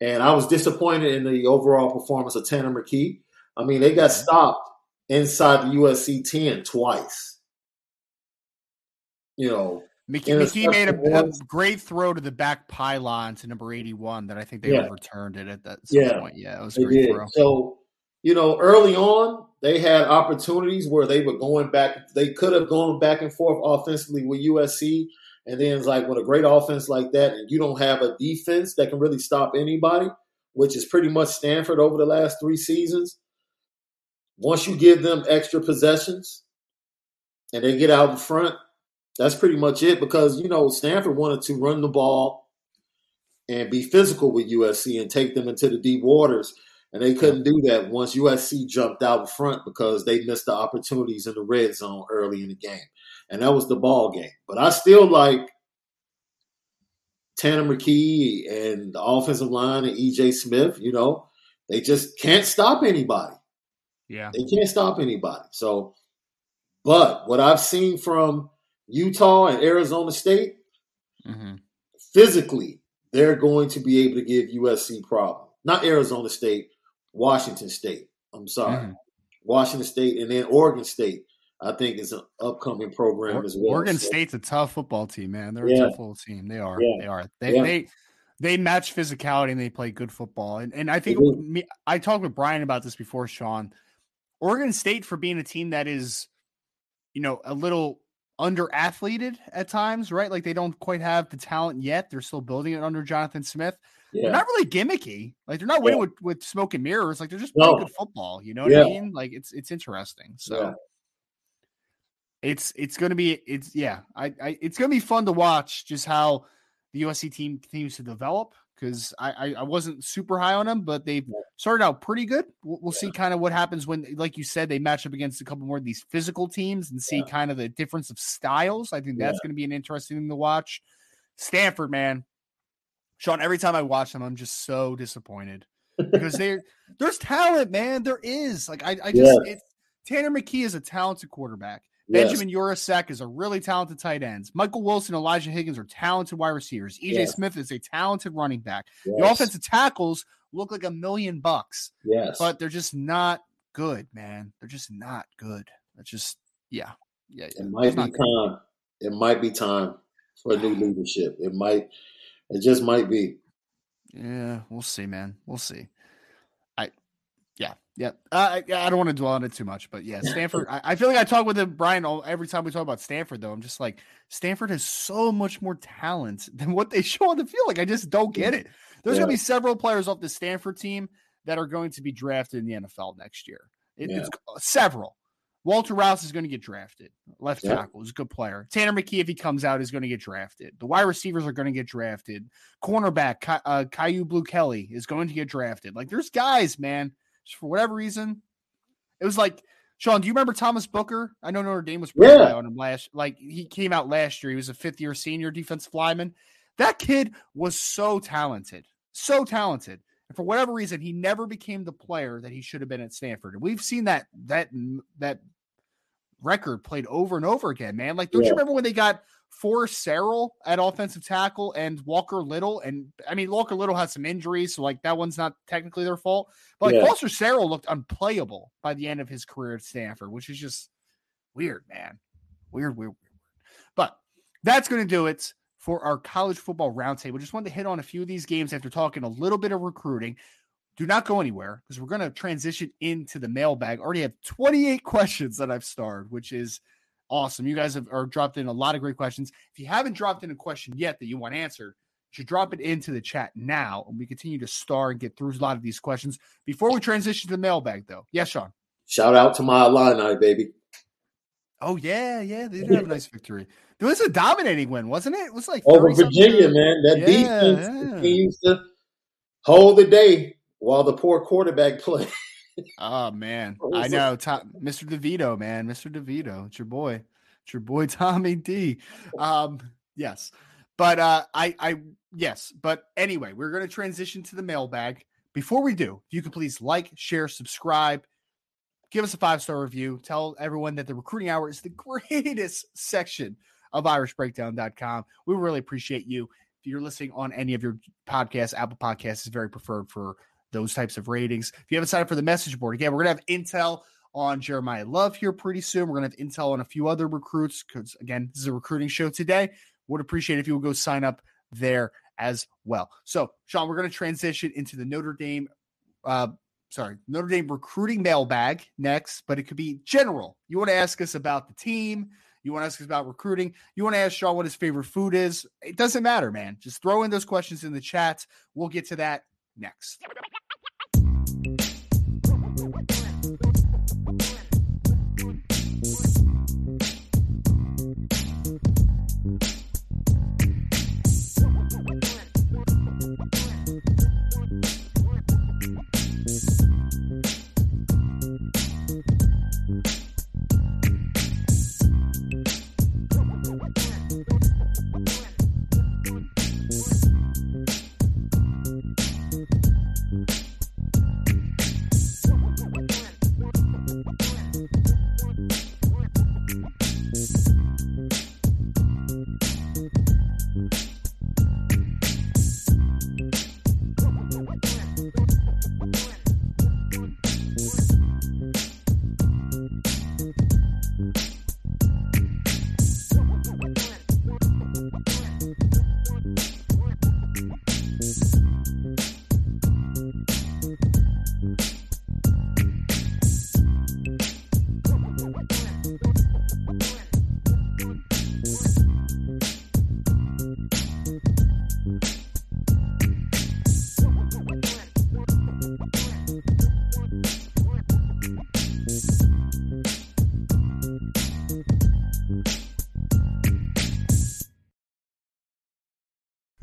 S2: And I was disappointed in the overall performance of Tanner McKee. I mean, they got stopped inside the USC 10 twice you know,
S1: McKee, McKee made a, a, great throw to the back pylon to number 81 that I think they yeah. overturned it at that yeah. point. Yeah, it was a great throw.
S2: So, you know, early on, they had opportunities where they were going back. They could have gone back and forth offensively with USC. And then it's like with a great offense like that, and you don't have a defense that can really stop anybody, which is pretty much Stanford over the last three seasons. Once you give them extra possessions and they get out in front, that's pretty much it because, you know, Stanford wanted to run the ball and be physical with USC and take them into the deep waters. And they couldn't do that once USC jumped out in front because they missed the opportunities in the red zone early in the game. And that was the ball game. But I still like Tanner McKee and the offensive line and EJ Smith, you know, they just can't stop anybody.
S1: Yeah.
S2: They can't stop anybody. So, but what I've seen from Utah and Arizona State,
S1: mm-hmm.
S2: physically, they're going to be able to give USC problems. Not Arizona State, Washington State. I'm sorry.
S1: Mm.
S2: Washington State and then Oregon State, I think, is an upcoming program as well.
S1: Oregon
S2: So,
S1: State's a tough football team, man. They're
S2: Yeah.
S1: a tough little team. They are.
S2: Yeah.
S1: They are. They
S2: Yeah.
S1: they they match physicality and they play good football. And and I think
S2: do.
S1: me, I talked with Brian about this before, Sean. Oregon State for being a team that is, you know, a little under athleted at times, right? Like they don't quite have the talent yet. They're still building it under Jonathan Smith. They're not really gimmicky. Like they're not winning with, with smoke and mirrors. Like they're just
S2: No.
S1: playing good football. You know what I mean? Like it's it's interesting. So
S2: Yeah.
S1: it's it's gonna be it's yeah I, I it's gonna be fun to watch just how the USC team continues to develop because I, I I wasn't super high on them but they've
S2: Yeah.
S1: started out pretty good. We'll, we'll see kind of what happens when like you said they match up against a couple more of these physical teams and see
S2: Yeah.
S1: kind of the difference of styles. I think that's
S2: Yeah.
S1: going to be an interesting thing to watch. Stanford man, Sean. Every time I watch them, I'm just so disappointed because they there's talent, man. There is like I I just it's Tanner McKee is a talented quarterback.
S2: Yes.
S1: Benjamin Yurosek is a really talented tight end. Michael Wilson, Elijah Higgins are talented wide receivers. EJ
S2: Yes.
S1: Smith is a talented running back. The offensive tackles look like a million bucks,
S2: Yes.
S1: but they're just not good, man. They're just not good. That's just yeah, yeah. yeah.
S2: It might
S1: It's
S2: be time. It might be time for a new leadership. It might. It just might be.
S1: Yeah, we'll see, man. We'll see. Yeah, yeah. I I I don't want to dwell on it too much, but yeah, Stanford. I, I feel like I talk with Brian, all, every time we talk about Stanford. Though I'm just like Stanford has so much more talent than what they show on the field. Like I just don't get it. There's
S2: Yeah.
S1: gonna be several players off the Stanford team that are going to be drafted in the NFL next year. It, It's several. Walter Rouse is going to get drafted. Left
S2: Yeah.
S1: tackle is a good player. Tanner McKee, if he comes out, is going to get drafted. The wide receivers are going to get drafted. Cornerback Ky- uh, Kyu Blu Kelly is going to get drafted. Like there's guys, man. Just for whatever reason, it was like Sean. Do you remember Thomas Booker? I know Notre Dame was pretty
S2: Yeah.
S1: high on him last. Like he came out last year. He was a fifth year senior defensive lineman. That kid was so talented, so talented. And for whatever reason, he never became the player that he should have been at Stanford. And we've seen that that that record played over and over again, man. Like, don't
S2: Yeah.
S1: you remember when they got Forrest Sarell at offensive tackle and Walker Little? And I mean, Walker Little had some injuries, so like that one's not technically their fault. But like
S2: Yeah.
S1: Foster Sarell looked unplayable by the end of his career at Stanford, which is just weird, man. Weird, weird, weird. But that's going to do it for our college football roundtable. Just wanted to hit on a few of these games after talking a little bit of recruiting. Do not go anywhere because we're going to transition into the mailbag. Already have 28 questions that I've starred, which is awesome. You guys have are dropped in a lot of great questions. If you haven't dropped in a question yet that you want answered, you should drop it into the chat now, and we continue to star and get through a lot of these questions. Before we transition to the mailbag, though, yes, Sean.
S2: Shout out to my Illini, baby.
S1: Oh yeah, yeah, they did have a nice victory. It was a dominating win, wasn't it? It was like
S2: Over
S1: 30 something
S2: Virginia, man. That
S1: Yeah,
S2: defense
S1: yeah.
S2: continues to hold the day while the poor quarterback play.
S1: Oh man, I know, Tom, Mr. DeVito, man, Mr. DeVito, it's your boy, it's your boy Tommy D. Um, yes, but uh, I, I, yes, but anyway, we're going to transition to the mailbag. Before we do, if you could please like, share, subscribe, give us a five star review, tell everyone that the recruiting hour is the greatest section of IrishBreakdown.com. We really appreciate you. If you're listening on any of your podcasts, Apple Podcasts is very preferred for those types of ratings. If you haven't signed up for the message board, again, we're gonna have intel on Jeremiyah Love here pretty soon. We're gonna have intel on a few other recruits because again, this is a recruiting show today. Would appreciate if you would go sign up there as well. So, Sean, we're gonna transition into the Notre Dame, uh, sorry, Notre Dame recruiting mailbag next, but it could be general. You want to ask us about the team. You want to ask us about recruiting. You want to ask Sean what his favorite food is. It doesn't matter, man. Just throw in those questions in the chat. We'll get to that next.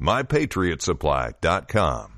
S5: MyPatriotSupply.com.